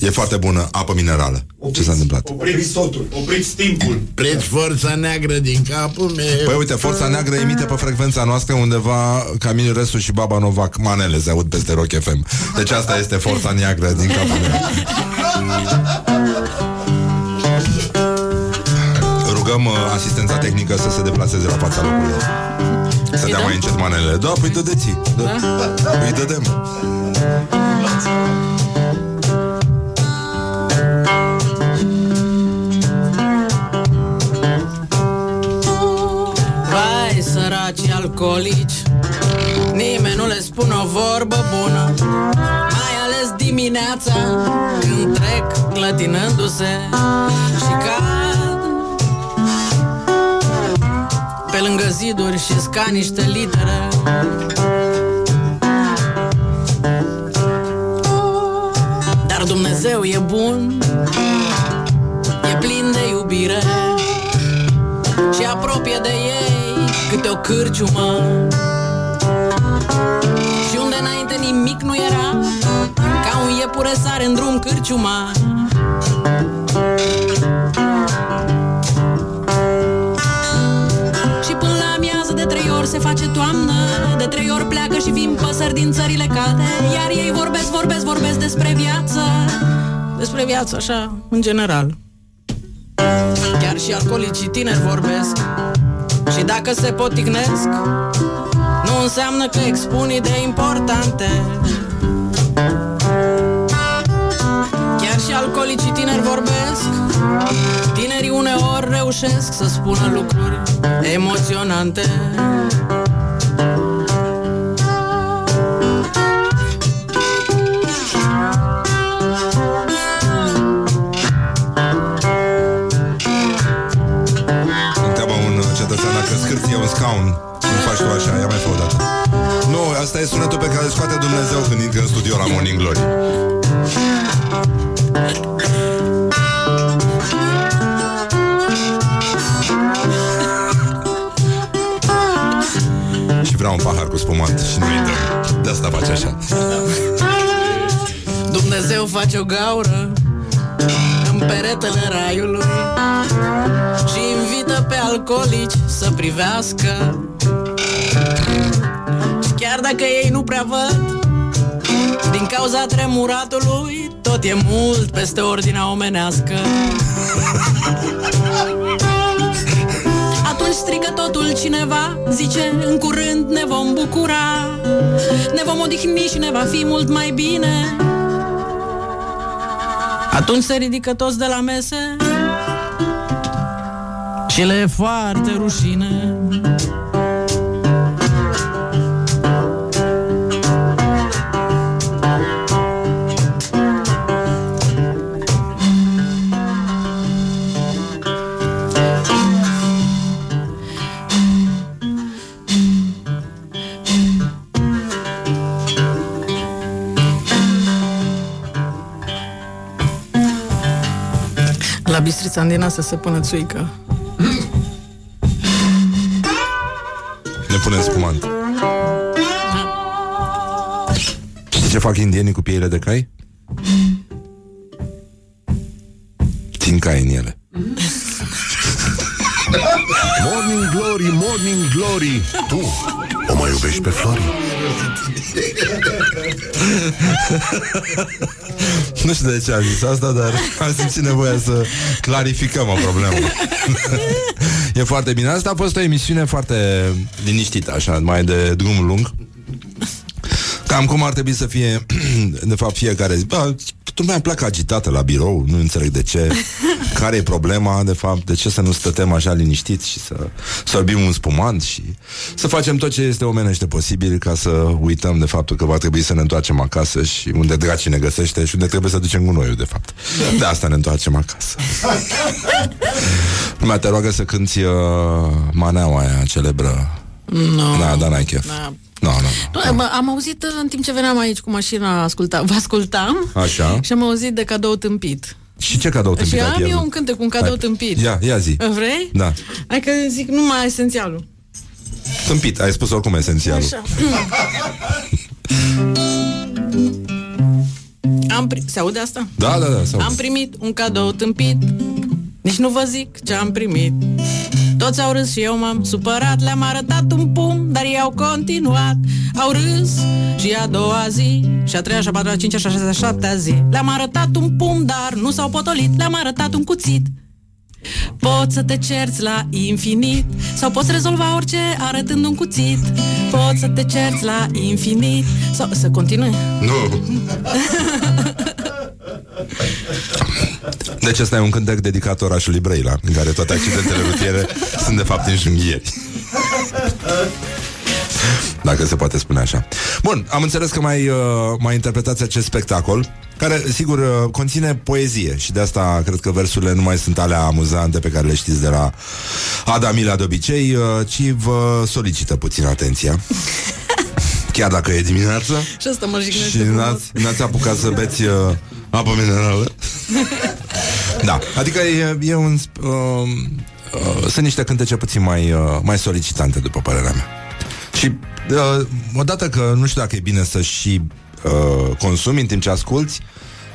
e foarte bună apă minerală Ce s-a întâmplat? Opriți totul. Opriți timpul. Preț forța neagră din capul meu Păi uite, Forța Neagră emite pe frecvența noastră undeva Camil Resu și Baba Novac Manele se aud peste Rock FM Deci asta este Forța Neagră din capul meu Rugăm uh, asistența tehnică să se deplaseze la fața locului Să dea dăm? mai încet manelele Da, păi dădeți da. Îi dădem săraci alcoolici? Nimeni nu le spune o vorbă bună. Mai ales dimineața Când trec clătinându-se Și cad. Pe lângă ziduri și sca niște litere. Dar Dumnezeu e bun o cârciumă Și unde înainte nimic nu era Ca un iepure sare în drum cârciuma Și până la amiază de trei ori se face toamnă De trei ori pleacă și vin păsări din țările calde. Iar ei vorbesc, vorbesc, vorbesc despre viață Despre viață, așa, în general. Chiar și alcoolicii tineri vorbesc Și dacă se poticnesc Nu înseamnă că expun idei importante. Chiar și alcoolicii tineri vorbesc Tinerii uneori reușesc să spună lucruri emoționante asta e sunetul pe care îl scoate Dumnezeu când intră în studio la Morning Glory Și vreau un pahar cu spumant și nu-i dăm De asta face așa Dumnezeu face o gaură în peretele raiului și invită pe alcoolici să privească. Și chiar dacă ei nu prea văd, din cauza tremuratului, tot e mult peste ordinea omenească. Atunci strigă totul cineva Zice, în curând ne vom bucura. Ne vom odihni și ne va fi mult mai bine. Atunci se ridică toți de la mese Și le e foarte rușine La Bistrița Andina să se pună țuică Ne punem spumant Știi ce fac indienii cu pieile de cai? Țin cai în ele Morning Glory, Morning Glory Tu o mai iubești pe Flori? Nu știu de ce am zis asta, dar am simțit nevoia să clarificăm o problemă. [LAUGHS] e foarte bine. Asta a fost o emisiune foarte liniștită, așa, mai de drum lung. Cam cum ar trebui să fie, [CLEARS THROAT] de fapt, fiecare zi. Bă, lumea pleacă agitată la birou, nu înțeleg de ce. [LAUGHS] Care e problema, de fapt? De ce să nu stătem așa liniștiți și să sorbim un spumant și să facem tot ce este omenește posibil ca să uităm de faptul că va trebui să ne întoarcem acasă și unde draci ne găsește și unde trebuie să ducem gunoiul, de fapt. De asta ne întoarcem acasă. Lumea te roagă să cânti uh, maneaua aia celebră. No. Da, da, n-ai chef. Da. Nu, nu, Nu, bă, am auzit uh, în timp ce veneam aici cu mașina, asculta, vă ascultam Așa. și am auzit de cadou tâmpit. Și ce cadou tâmpit și ai am pierdut? eu un cântec cu un cadou Hai. tâmpit. Ia, ia zi. Vrei? Da. Hai că zic numai esențialul. Tâmpit, ai spus oricum esențialul. Așa. [CLEARS THROAT] Am pri- Se aude asta? Da, da, da. Sau... Am primit un cadou tâmpit Nici nu vă zic ce am primit Toți au râs și eu m-am supărat Le-am arătat un pum, dar ei au continuat. Au râs și a doua zi Și a treia, și a patra, a cincea, și a șasea, și a șaptea zi. Le-am arătat un pum, dar nu s-au potolit Le-am arătat un cuțit. Poți să te cerți la infinit Sau poți rezolva orice arătând un cuțit. Poți să te cerți la infinit Sau să continui. Nu. [LAUGHS] Deci ăsta e un cântec dedicat orașului Brăila, în care toate accidentele rutiere sunt de fapt înjunghieri. Dacă se poate spune așa. Bun, am înțeles că mai, uh, mai interpretați acest spectacol, care, sigur, uh, conține poezie și de asta cred că versurile nu mai sunt alea amuzante pe care le știți de la Adamila de obicei, uh, ci vă solicită puțin atenția. [LAUGHS] Chiar dacă e dimineață Și asta mă jignește și frumos. n-ați, n-ați apucat să beți uh, apă minerală. [LAUGHS] Da, adică e, e un... Uh, uh, sunt niște cântece puțin mai, uh, mai solicitante, după părerea mea. Și uh, odată că nu știu dacă e bine să și uh, consumi în timp ce asculti,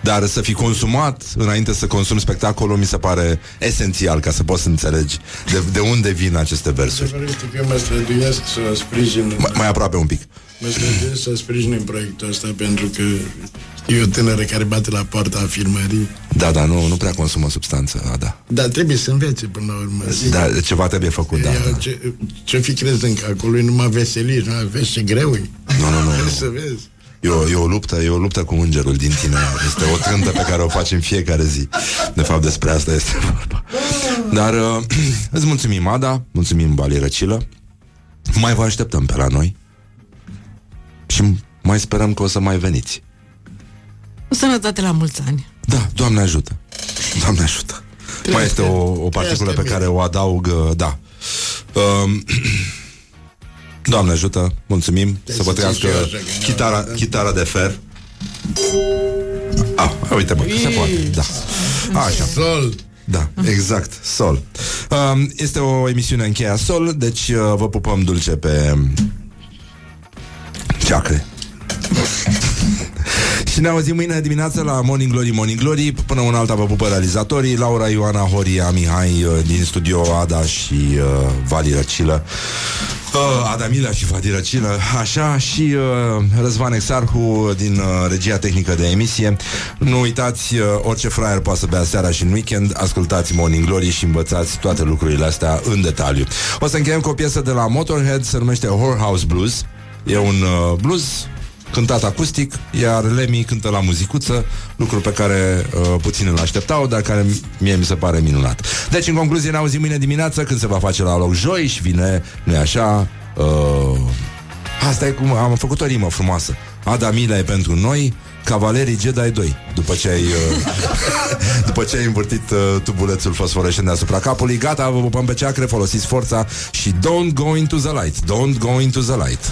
dar să fi consumat înainte să consumi spectacolul mi se pare esențial ca să poți să înțelegi de, de unde vin aceste versuri. Adevărul este că eu mă străduiesc să sprijin Mai, mai aproape un pic. Mă străduiesc să sprijin proiectul ăsta pentru că e o tânără care bate la poarta afirmării. Da, da, nu, nu prea consumă substanță, da, da. Dar trebuie să învețe până la urmă. Zic, Da, ceva trebuie făcut, da. Ia, da. ce, ce fi crezând că acolo e numai veselie, nu vezi ce greu e. Nu, nu, nu. [LAUGHS] Trebuie nu. să vezi. E o, e o luptă, e o luptă cu îngerul din tine. Este o trântă pe care o faci în fiecare zi. De fapt, despre asta este [LAUGHS] vorba. Dar uh, [CLEARS THROAT] îți mulțumim, Ada, mulțumim, Bali Răcilă. Mai vă așteptăm pe la noi. Și mai sperăm că o să mai veniți. Cu sănătate la mulți ani. Da, Doamne ajută. Doamne ajută. Mai este o, o particulă pe care o adaug, uh, da. Um, [CLEARS THROAT] Doamne ajută, mulțumim, să vă să trăiască ții și eu așa, că nu- chitara, chitara de fer. Ah, uite mă, că se poate, da. Așa. Sol. Da, exact, Sol. Um, este o emisiune încheia Sol, deci uh, vă pupăm dulce pe ceacre. [LAUGHS] Și ne auzim mâine dimineață la Morning Glory, Morning Glory Până un alta vă pupă realizatorii Laura Ioana Horia Mihai uh, din studio Ada și uh, Vali Răcilă uh, Ada Mila și Vali Răcilă Așa și uh, Răzvan Exarhu din uh, regia tehnică de emisie. Nu uitați, uh, orice fraier poate să bea seara și în weekend. Ascultați Morning Glory și învățați toate lucrurile astea în detaliu. O să încheiem cu o piesă de la Motorhead Se numește Whorehouse Blues. E un uh, blues cântat acustic, iar Lemmy cântă la muzicuță, lucru pe care uh, puțin îl așteptau, dar care mie mi se pare minunat. Deci, în concluzie, ne auzim mâine dimineață când se va face la loc joi și vine, nu așa, uh, asta e cum am făcut o rimă frumoasă. Ada Mila e pentru noi, Cavalerii Jedi 2 După ce ai uh, [LAUGHS] După ce ai învârtit uh, tubulețul fosforescent deasupra capului Gata, vă pupăm pe ceacre, folosiți forța Și don't go into the light Don't go into the light